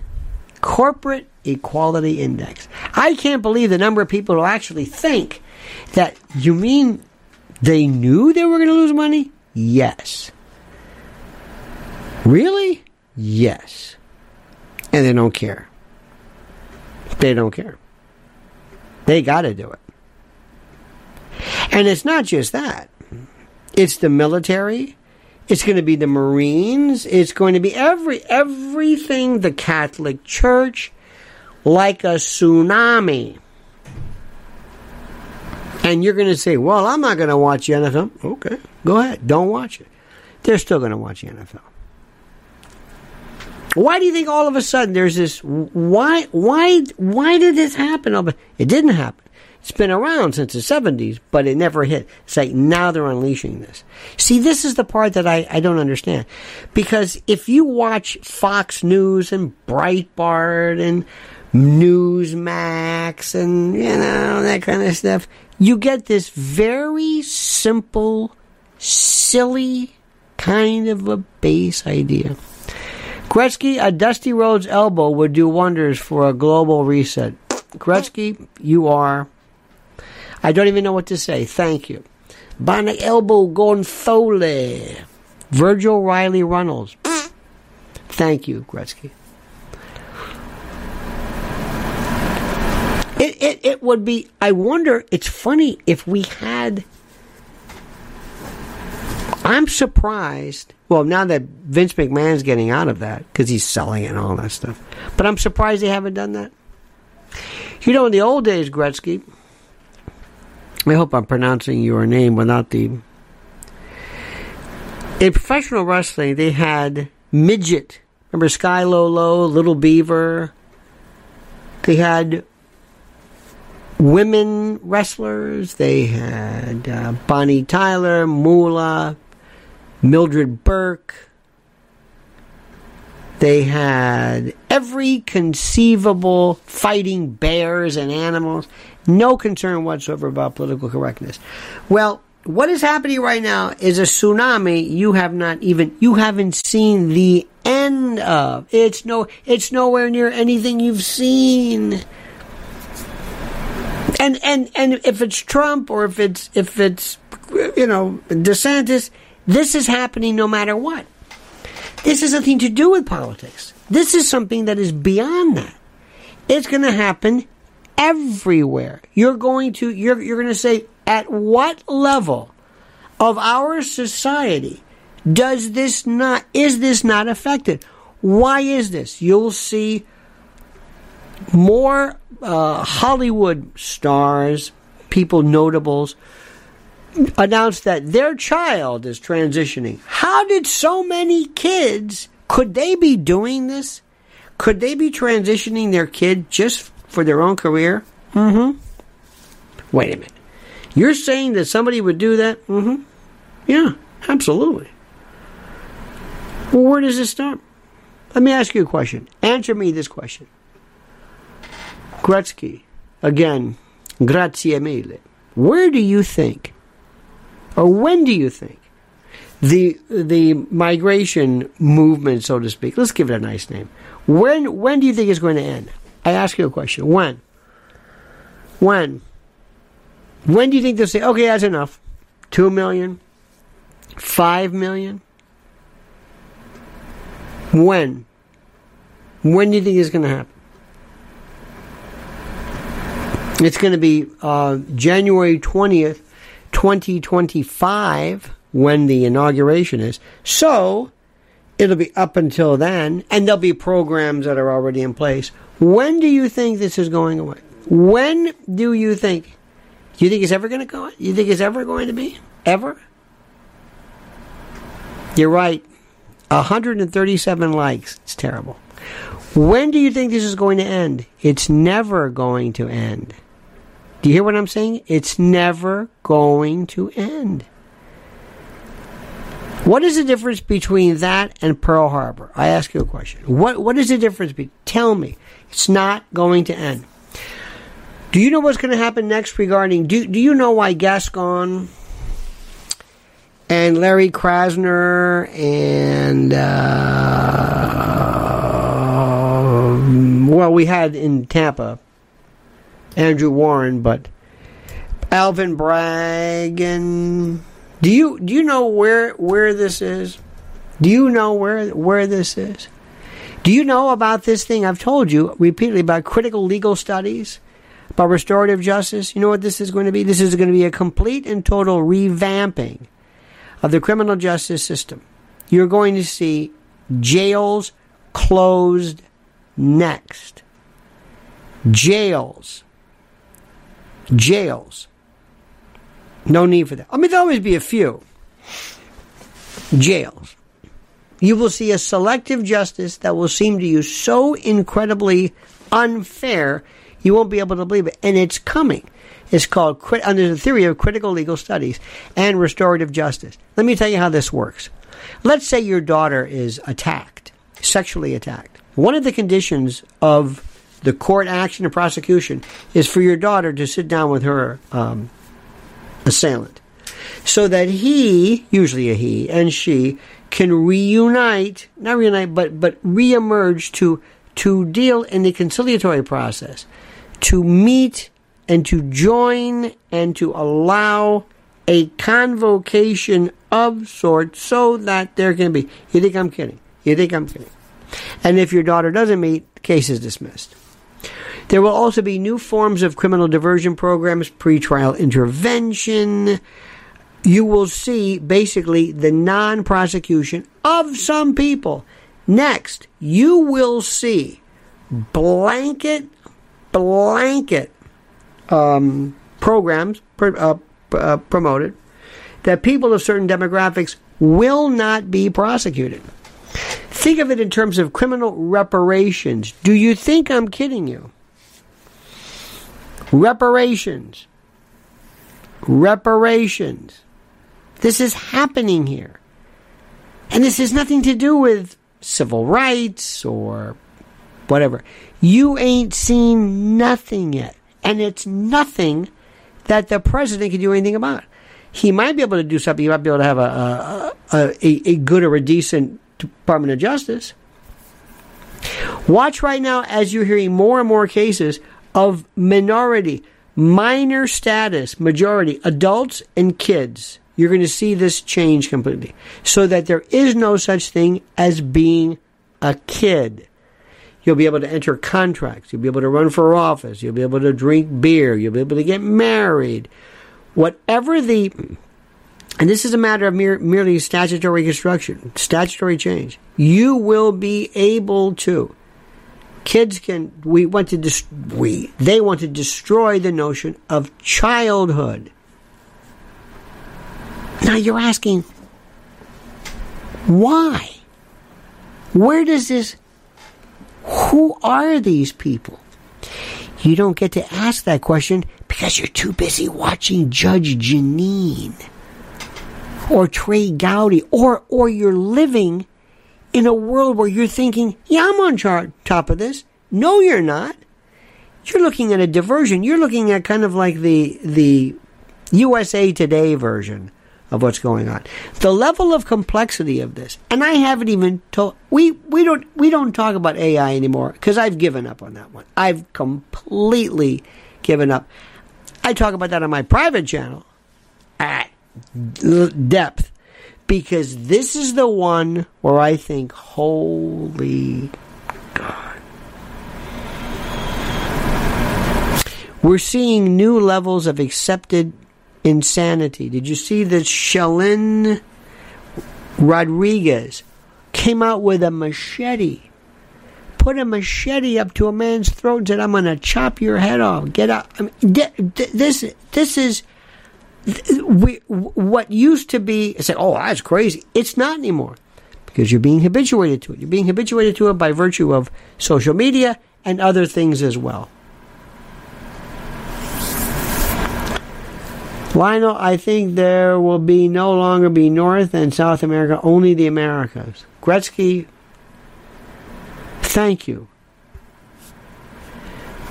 Corporate Equality Index. I can't believe the number of people who actually think that you mean they knew they were going to lose money? Yes. Really? Yes. And they don't care. They don't care. They got to do it. And it's not just that. It's the military. It's going to be the Marines. It's going to be every everything the Catholic Church like a tsunami. And you're going to say, "Well, I'm not going to watch the NFL." Okay, go ahead. Don't watch it. They're still going to watch the NFL. Why do you think all of a sudden there's this? Why? Why? Why did this happen? It didn't happen. It's been around since the 70s, but it never hit. It's like now they're unleashing this. See, this is the part that I, I don't understand. Because if you watch Fox News and Breitbart and Newsmax and, you know, that kind of stuff, you get this very simple, silly kind of a base idea. Gretzky, a Dusty Rhodes elbow would do wonders for a global reset. Gretzky, you are. I don't even know what to say. Thank you. Bonnie Elbow Gonfole. Virgil Riley Runnels. Thank you, Gretzky. It, it, it would be, I wonder, it's funny if we had. I'm surprised well, now that Vince McMahon's getting out of that because he's selling it and all that stuff, but I'm surprised they haven't done that. You know, in the old days, Gretzky. I hope I'm pronouncing your name without the. In professional wrestling, they had midget. Remember Sky Low Low, Little Beaver. They had women wrestlers. They had uh, Bonnie Tyler, Moolah, Mildred Burke. They had every conceivable fighting bears and animals. No concern whatsoever about political correctness. Well, what is happening right now is a tsunami you have not even you haven't seen the end of. It's no it's nowhere near anything you've seen. And and and if it's Trump or if it's if it's you know DeSantis, this is happening no matter what. This has nothing to do with politics. This is something that is beyond that. It's going to happen everywhere. You're going to you're you're going to say at what level of our society does this not is this not affected? Why is this? You'll see more uh, Hollywood stars, people notables announced that their child is transitioning. How did so many kids could they be doing this? Could they be transitioning their kid just for their own career? Mm-hmm. Wait a minute. You're saying that somebody would do that? Mm-hmm. Yeah, absolutely. Well, where does this start? Let me ask you a question. Answer me this question. Gretzky, again, grazie mille. Where do you think or when do you think the the migration movement, so to speak, let's give it a nice name. When when do you think it's going to end? I ask you a question. When? When? When do you think they'll say, okay, that's enough? Two million? Five million? When? When do you think it's going to happen? It's going to be uh, January 20th, 2025 when the inauguration is. So it'll be up until then, and there'll be programs that are already in place. When do you think this is going away? When do you think? You think it's ever going to go? You think it's ever going to be? Ever? You're right. 137 likes. It's terrible. When do you think this is going to end? It's never going to end. Do you hear what I'm saying? It's never going to end. What is the difference between that and Pearl Harbor? I ask you a question. What What is the difference? Be- tell me. It's not going to end. Do you know what's going to happen next regarding? Do Do you know why Gascon and Larry Krasner and uh, well, we had in Tampa Andrew Warren, but Alvin Bragg and do you do you know where where this is? Do you know where where this is? Do you know about this thing I've told you repeatedly about critical legal studies, about restorative justice? You know what this is going to be? This is going to be a complete and total revamping of the criminal justice system. You're going to see jails closed next. Jails. Jails. No need for that. I mean, there'll always be a few. Jails. You will see a selective justice that will seem to you so incredibly unfair, you won't be able to believe it. And it's coming. It's called, under the theory of critical legal studies and restorative justice. Let me tell you how this works. Let's say your daughter is attacked, sexually attacked. One of the conditions of the court action and prosecution is for your daughter to sit down with her um, assailant so that he, usually a he and she, can reunite, not reunite, but, but reemerge to, to deal in the conciliatory process, to meet and to join and to allow a convocation of sorts so that there can be. You think I'm kidding? You think I'm kidding? And if your daughter doesn't meet, the case is dismissed. There will also be new forms of criminal diversion programs, pretrial intervention. You will see basically the non prosecution of some people. Next, you will see blanket, blanket um, programs uh, uh, promoted that people of certain demographics will not be prosecuted. Think of it in terms of criminal reparations. Do you think I'm kidding you? Reparations. Reparations. This is happening here. And this has nothing to do with civil rights or whatever. You ain't seen nothing yet. And it's nothing that the president can do anything about. He might be able to do something. He might be able to have a, a, a, a good or a decent Department of Justice. Watch right now as you're hearing more and more cases of minority, minor status, majority, adults and kids. You're going to see this change completely. So that there is no such thing as being a kid. You'll be able to enter contracts. You'll be able to run for office. You'll be able to drink beer. You'll be able to get married. Whatever the, and this is a matter of mere, merely statutory construction, statutory change. You will be able to kids can we want to dis- we they want to destroy the notion of childhood. Now you're asking why? Where does this who are these people? You don't get to ask that question because you're too busy watching judge jeanine or trey gowdy or or you're living in a world where you're thinking, yeah, I'm on chart, top of this. No, you're not. You're looking at a diversion. You're looking at kind of like the the USA Today version of what's going on. The level of complexity of this, and I haven't even told we we don't we don't talk about AI anymore because I've given up on that one. I've completely given up. I talk about that on my private channel at depth because this is the one where I think, holy God. We're seeing new levels of accepted insanity. Did you see that Shalyn Rodriguez came out with a machete? Put a machete up to a man's throat and said, "I'm going to chop your head off. Get out!" I mean, this this is we, what used to be say, oh, that's crazy. It's not anymore because you're being habituated to it. You're being habituated to it by virtue of social media and other things as well. Lionel, I think there will be no longer be North and South America, only the Americas. Gretzky, thank you.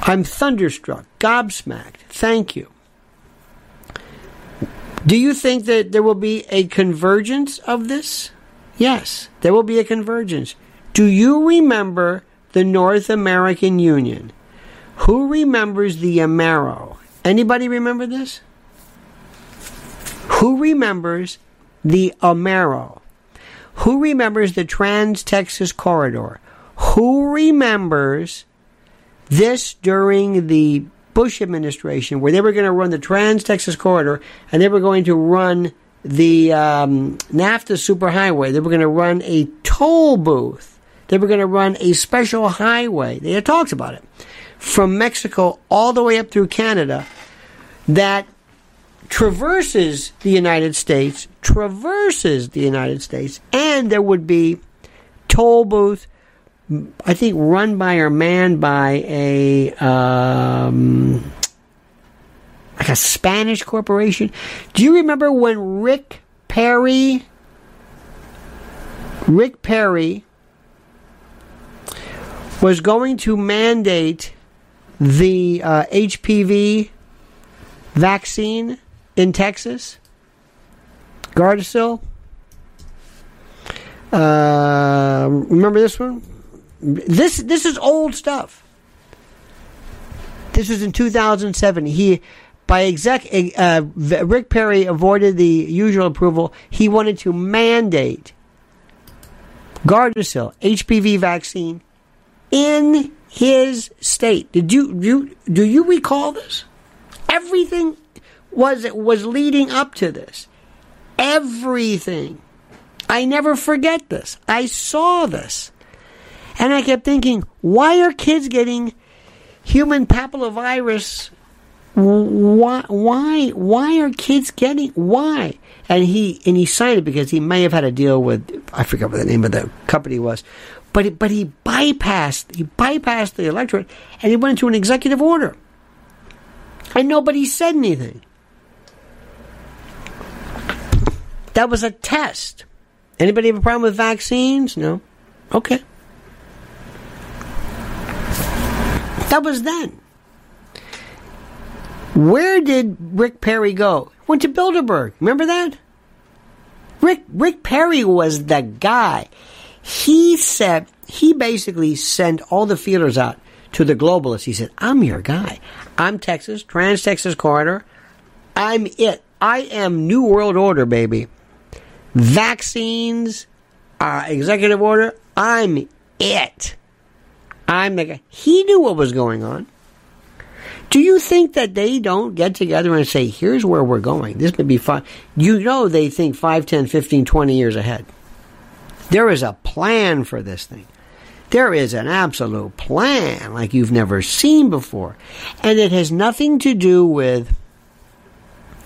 I'm thunderstruck, gobsmacked. Thank you. Do you think that there will be a convergence of this? Yes, there will be a convergence. Do you remember the North American Union. Who remembers the Amero? Anybody remember this? Who remembers the Amero? Who remembers the Trans Texas Corridor? Who remembers this during the Bush administration where they were going to run the Trans Texas Corridor and they were going to run the um, NAFTA superhighway? They were going to run a toll booth. They were going to run a special highway. They had talked about it from Mexico all the way up through Canada that traverses the United States, traverses the United States, and there would be toll booth, I think run by or manned by a um, like a Spanish corporation. Do you remember when Rick Perry, Rick Perry, was going to mandate the uh, HPV vaccine in Texas, Gardasil. Uh, remember this one? This this is old stuff. This was in 2007. He by exec uh, Rick Perry avoided the usual approval. He wanted to mandate Gardasil HPV vaccine in his state. Did you do you, do you recall this? Everything was was leading up to this. Everything. I never forget this. I saw this. And I kept thinking, why are kids getting human papillomavirus? Why why why are kids getting why? And he and he signed it because he may have had a deal with I forget what the name of the company was. But but he bypassed he bypassed the electorate and he went into an executive order. And nobody said anything. That was a test. Anybody have a problem with vaccines? No. Okay. That was then. Where did Rick Perry go? Went to Bilderberg. Remember that? Rick Rick Perry was the guy. He said he basically sent all the feelers out to the globalists. He said, "I'm your guy. I'm Texas, Trans Texas Corridor. I'm it. I am New World Order, baby." vaccines, uh, executive order. I'm it. I'm the guy. He knew what was going on. Do you think that they don't get together and say, here's where we're going? This may be fun. You know they think 5, 10, 15, 20 years ahead. There is a plan for this thing. There is an absolute plan like you've never seen before. And it has nothing to do with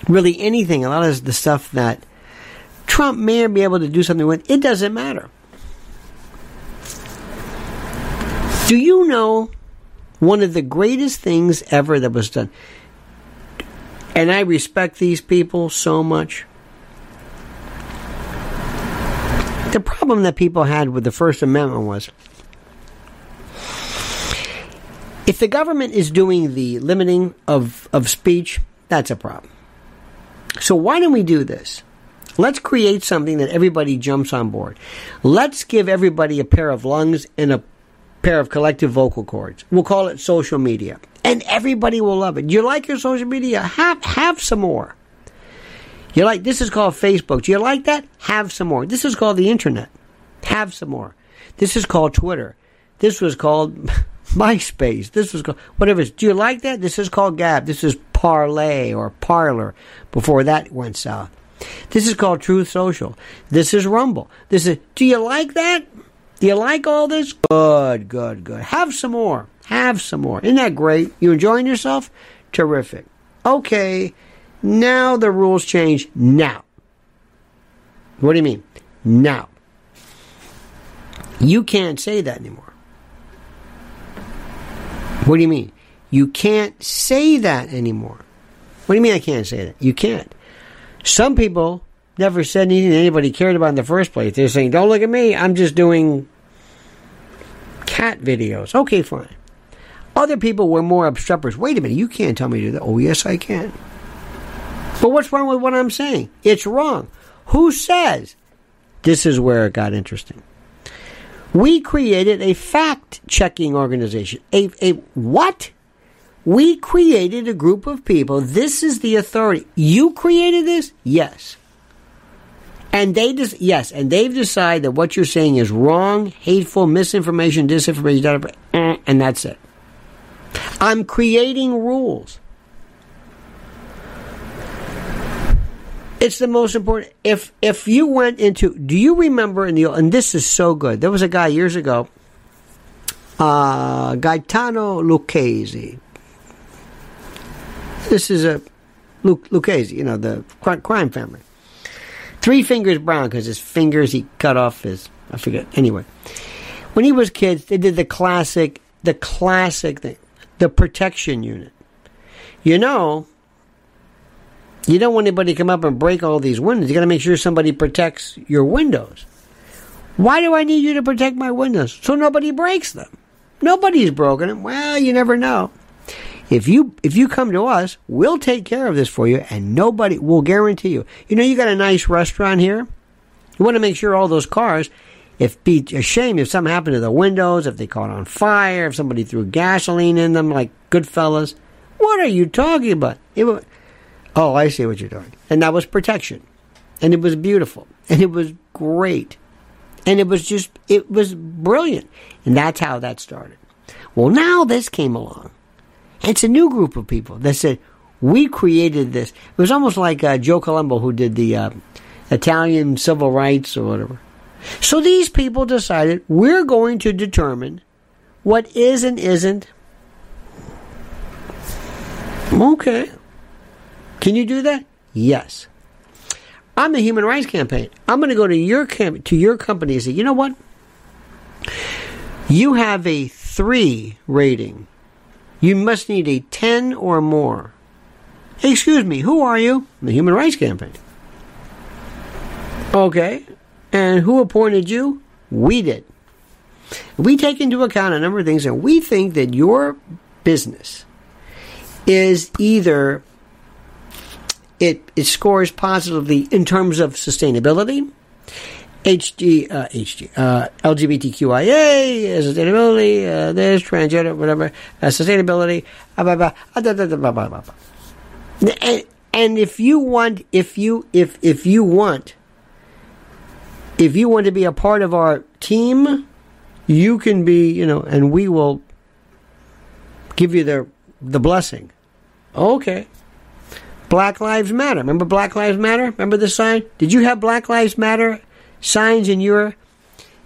really anything. A lot of the stuff that Trump may be able to do something with. It doesn't matter. Do you know one of the greatest things ever that was done? And I respect these people so much. The problem that people had with the First Amendment was if the government is doing the limiting of, of speech, that's a problem. So why don't we do this? Let's create something that everybody jumps on board. Let's give everybody a pair of lungs and a pair of collective vocal cords. We'll call it social media. And everybody will love it. You like your social media? Have have some more. You like this is called Facebook. Do you like that? Have some more. This is called the internet. Have some more. This is called Twitter. This was called MySpace. This was called whatever. Do you like that? This is called Gab. This is Parlay or Parlor before that went south. This is called Truth Social. This is Rumble. This is. Do you like that? Do you like all this? Good, good, good. Have some more. Have some more. Isn't that great? You enjoying yourself? Terrific. Okay, now the rules change. Now. What do you mean? Now. You can't say that anymore. What do you mean? You can't say that anymore. What do you mean I can't say that? You can't. Some people never said anything anybody cared about in the first place. They're saying, don't look at me, I'm just doing cat videos. Okay, fine. Other people were more obstreperous. Wait a minute, you can't tell me to do that. Oh, yes, I can. But what's wrong with what I'm saying? It's wrong. Who says? This is where it got interesting. We created a fact checking organization. A, a what? We created a group of people. This is the authority. You created this? Yes. And they just yes, and they've decided that what you're saying is wrong, hateful, misinformation, disinformation, eh, and that's it. I'm creating rules. It's the most important. If if you went into, do you remember in the and this is so good. There was a guy years ago, uh, Gaetano Lucchese. This is a Lucchese, you know, the crime family. Three fingers brown because his fingers he cut off his I forget. Anyway, when he was kids, they did the classic, the classic thing, the protection unit. You know, you don't want anybody to come up and break all these windows. You got to make sure somebody protects your windows. Why do I need you to protect my windows? So nobody breaks them. Nobody's broken them. Well, you never know. If you if you come to us, we'll take care of this for you, and nobody will guarantee you. You know, you got a nice restaurant here. You want to make sure all those cars. If be a shame if something happened to the windows, if they caught on fire, if somebody threw gasoline in them, like Goodfellas. What are you talking about? It was, oh, I see what you're doing. And that was protection, and it was beautiful, and it was great, and it was just it was brilliant, and that's how that started. Well, now this came along it's a new group of people that said, we created this. It was almost like uh, Joe Colombo who did the uh, Italian civil rights or whatever. So these people decided we're going to determine what is and isn't. Okay. Can you do that? Yes. I'm the Human Rights Campaign. I'm going to go to your camp to your company and say, you know what? You have a three rating you must need a 10 or more. Excuse me, who are you? The Human Rights Campaign. Okay. And who appointed you? We did. We take into account a number of things and we think that your business is either it, it scores positively in terms of sustainability, HG, uh, HG, uh, LGBTQIA, uh, sustainability, uh, there's transgender, whatever, uh, sustainability, uh, blah, blah, blah, And, and if you want, if you, if, if you want, if you want to be a part of our team, you can be, you know, and we will give you the, the blessing. Okay. Black Lives Matter. Remember Black Lives Matter? Remember the sign? Did you have Black Lives Matter signs in your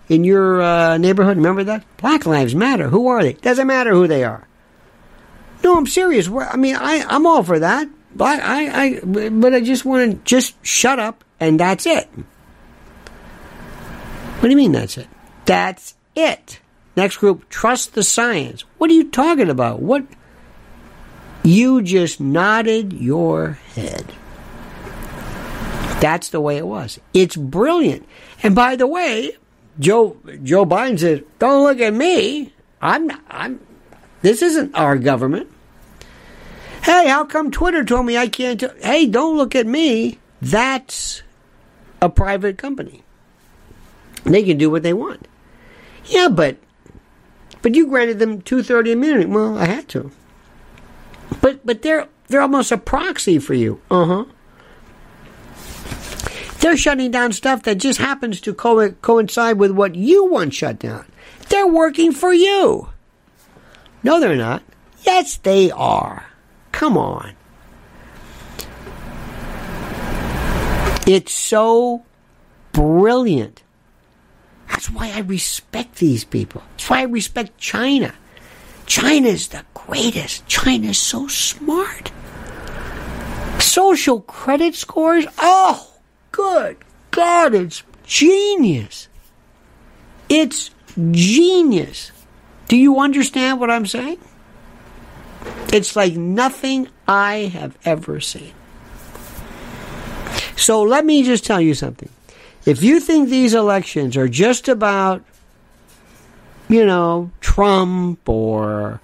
in your uh, neighborhood? Remember that? Black Lives Matter. Who are they? Doesn't matter who they are. No, I'm serious. I mean, I I'm all for that. But I, I but I just want to just shut up and that's it. What do you mean that's it? That's it. Next group, trust the science. What are you talking about? What? You just nodded your head. That's the way it was. It's brilliant. And by the way, Joe Joe Biden says, "Don't look at me. I'm not, I'm. This isn't our government." Hey, how come Twitter told me I can't? T- hey, don't look at me. That's a private company. They can do what they want. Yeah, but but you granted them two thirty immunity. Well, I had to. But but they're they're almost a proxy for you. Uh huh. They're shutting down stuff that just happens to co- coincide with what you want shut down. They're working for you. No, they're not. Yes, they are. Come on. It's so brilliant. That's why I respect these people. That's why I respect China. China is the greatest. China is so smart. Social credit scores? Oh! Good God, it's genius. It's genius. Do you understand what I'm saying? It's like nothing I have ever seen. So let me just tell you something. If you think these elections are just about, you know, Trump or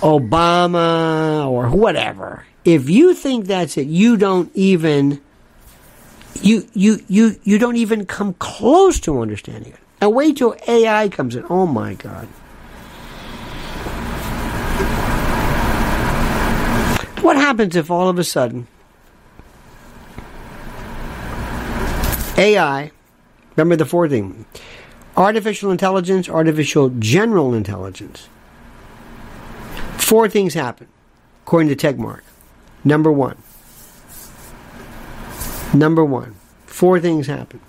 Obama or whatever, if you think that's it, you don't even you you you you don't even come close to understanding it. And wait till AI comes in. Oh my God. What happens if all of a sudden AI, remember the four thing artificial intelligence, artificial general intelligence. Four things happen, according to Tegmark. Number one. Number one. Four things happen.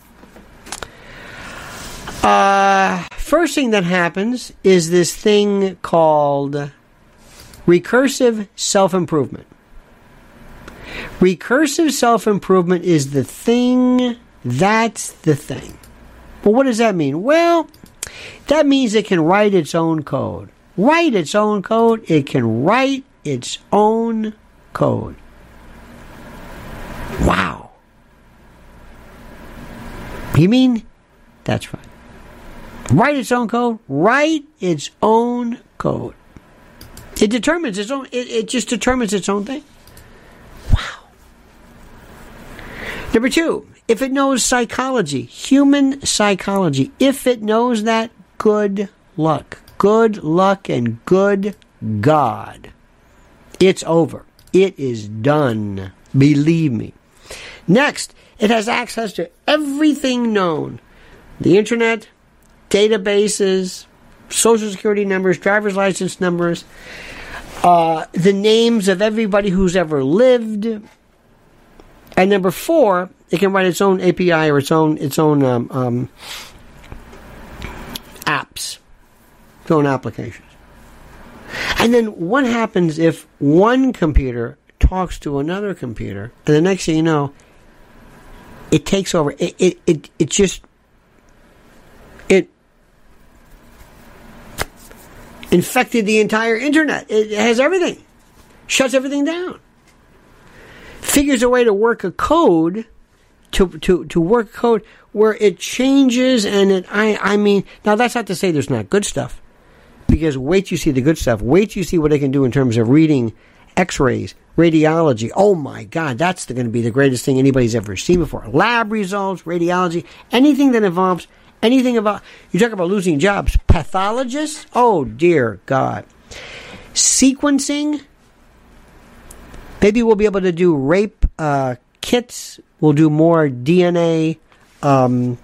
Uh, first thing that happens is this thing called recursive self improvement. Recursive self improvement is the thing, that's the thing. Well, what does that mean? Well, that means it can write its own code. Write its own code. It can write its own code. Wow. You mean? That's right. Write its own code. Write its own code. It determines its own. It, it just determines its own thing. Wow. Number two, if it knows psychology, human psychology, if it knows that, good luck. Good luck and good God. It's over. It is done. Believe me. Next, it has access to everything known the internet, databases, social security numbers, driver's license numbers, uh, the names of everybody who's ever lived. And number four, it can write its own API or its own its own um, um, apps, its own applications. And then what happens if one computer talks to another computer, and the next thing you know, it takes over. It it it, it just it infected the entire internet. It has everything, shuts everything down, figures a way to work a code to to to work code where it changes and it I I mean now that's not to say there's not good stuff because wait you see the good stuff wait you see what they can do in terms of reading x-rays radiology. Oh my god that's going to be the greatest thing anybody's ever seen before. Lab results radiology anything that involves anything about you talk about losing jobs. Pathologists? Oh dear god. Sequencing? Maybe we'll be able to do rape uh, kits. We'll do more DNA. Um,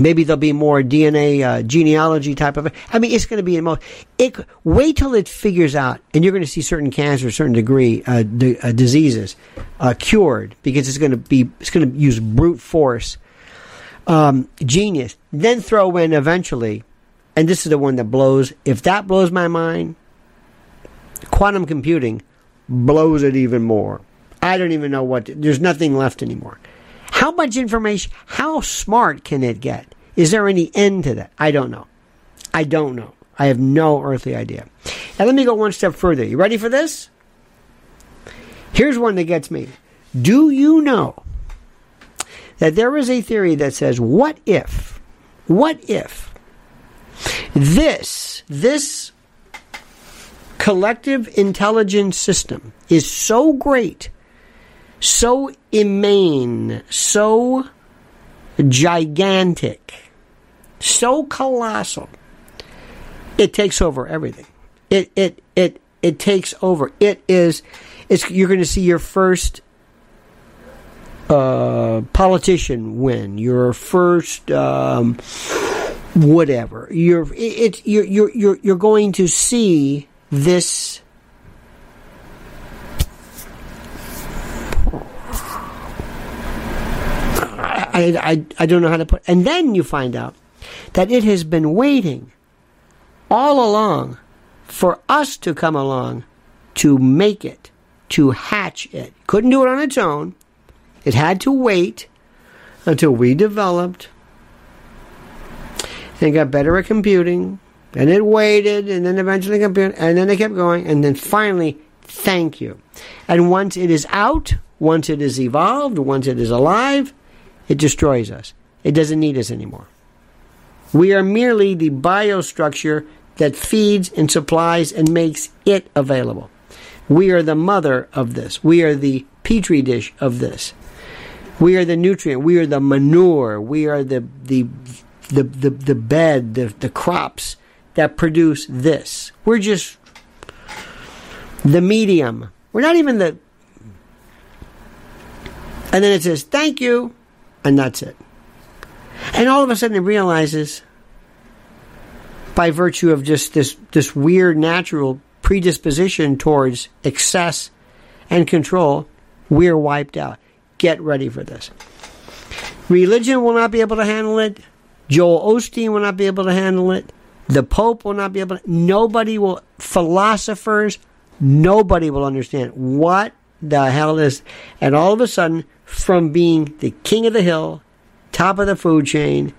maybe there'll be more DNA uh, genealogy type of. I mean, it's going to be the most. It, wait till it figures out, and you're going to see certain cancers, certain degree uh, uh, diseases uh, cured because it's going to be. It's going to use brute force, um, genius. Then throw in eventually, and this is the one that blows. If that blows my mind, quantum computing blows it even more. I don't even know what. To, there's nothing left anymore. How much information? How smart can it get? Is there any end to that? I don't know. I don't know. I have no earthly idea. Now let me go one step further. You ready for this? Here's one that gets me. Do you know that there is a theory that says, what if, what if this, this collective intelligence system is so great so immane, so gigantic, so colossal. It takes over everything. It it it it takes over. It is. It's you're going to see your first uh, politician win. Your first um, whatever. You're it, you're you're you're you're going to see this I, I, I don't know how to put And then you find out that it has been waiting all along for us to come along to make it, to hatch it. Couldn't do it on its own. It had to wait until we developed and got better at computing. And it waited, and then eventually computed, and then it kept going, and then finally, thank you. And once it is out, once it is evolved, once it is alive, it destroys us. It doesn't need us anymore. We are merely the biostructure that feeds and supplies and makes it available. We are the mother of this. We are the petri dish of this. We are the nutrient. We are the manure. We are the the the the, the bed, the, the crops that produce this. We're just the medium. We're not even the. And then it says, thank you, and that's it. And all of a sudden it realizes, by virtue of just this, this weird natural predisposition towards excess and control, we're wiped out. Get ready for this. Religion will not be able to handle it. Joel Osteen will not be able to handle it. The Pope will not be able to. Nobody will. Philosophers, nobody will understand what the hell is. And all of a sudden, from being the king of the hill, top of the food chain,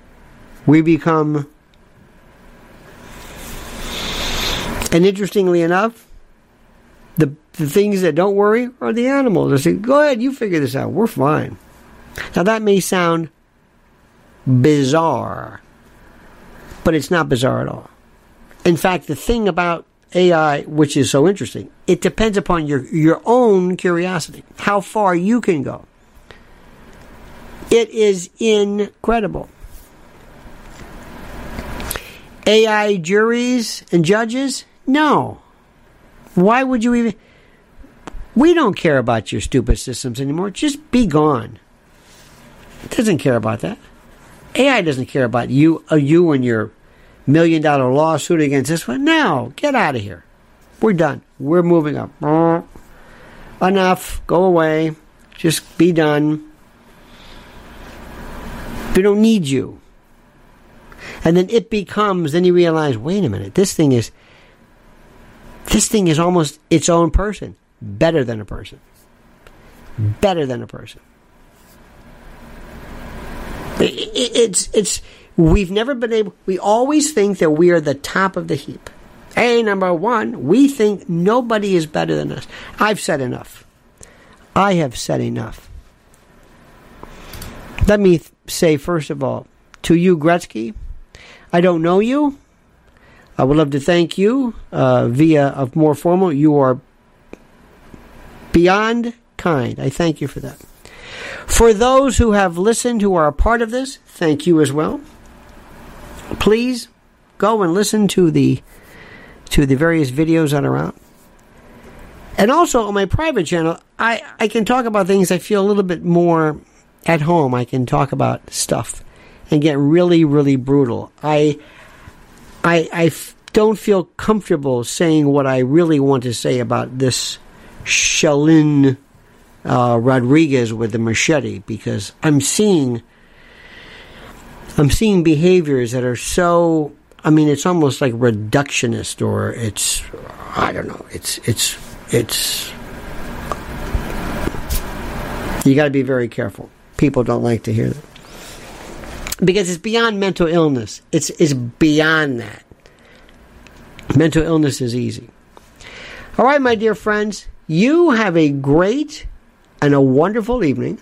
we become. And interestingly enough, the, the things that don't worry are the animals. They say, go ahead, you figure this out. We're fine. Now, that may sound bizarre, but it's not bizarre at all. In fact, the thing about AI, which is so interesting, it depends upon your, your own curiosity, how far you can go. It is incredible. AI juries and judges? No. Why would you even? We don't care about your stupid systems anymore. Just be gone. It doesn't care about that. AI doesn't care about you, uh, you and your million dollar lawsuit against this one. No, get out of here. We're done. We're moving up. Enough. Go away. Just be done. We don't need you. And then it becomes, then you realize, wait a minute, this thing is, this thing is almost its own person. Better than a person. Better than a person. It's, it's, we've never been able, we always think that we are the top of the heap. A number one, we think nobody is better than us. I've said enough. I have said enough. Let me th- say, first of all, to you, Gretzky, I don't know you. I would love to thank you uh, via a more formal. You are beyond kind. I thank you for that. For those who have listened, who are a part of this, thank you as well. Please go and listen to the to the various videos are out. And also on my private channel, I, I can talk about things I feel a little bit more at home. I can talk about stuff and get really, really brutal. I I I f- don't feel comfortable saying what I really want to say about this Shalin uh, Rodriguez with the machete because I'm seeing I'm seeing behaviors that are so I mean it's almost like reductionist or it's I don't know it's it's it's you got to be very careful. People don't like to hear that because it's beyond mental illness. It's it's beyond that. Mental illness is easy. All right, my dear friends, you have a great and a wonderful evening.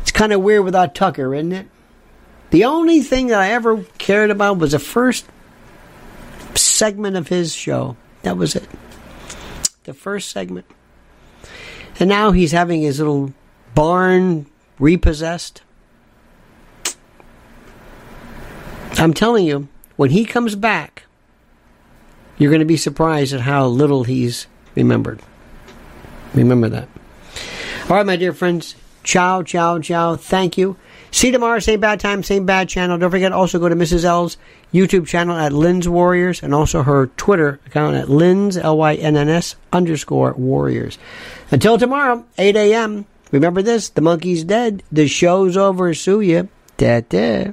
It's kind of weird without Tucker, isn't it? The only thing that I ever cared about was the first segment of his show. That was it. The first segment. And now he's having his little barn repossessed. I'm telling you, when he comes back, you're going to be surprised at how little he's remembered. Remember that. All right, my dear friends. Ciao, ciao, ciao. Thank you. See you tomorrow, same bad time, same bad channel. Don't forget also go to Mrs. L's YouTube channel at Lynn's Warriors and also her Twitter account at Lynn's, L-Y-N-N-S underscore Warriors. Until tomorrow, 8 a.m., remember this, the monkey's dead. The show's over. Sue ya. Da-da.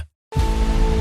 you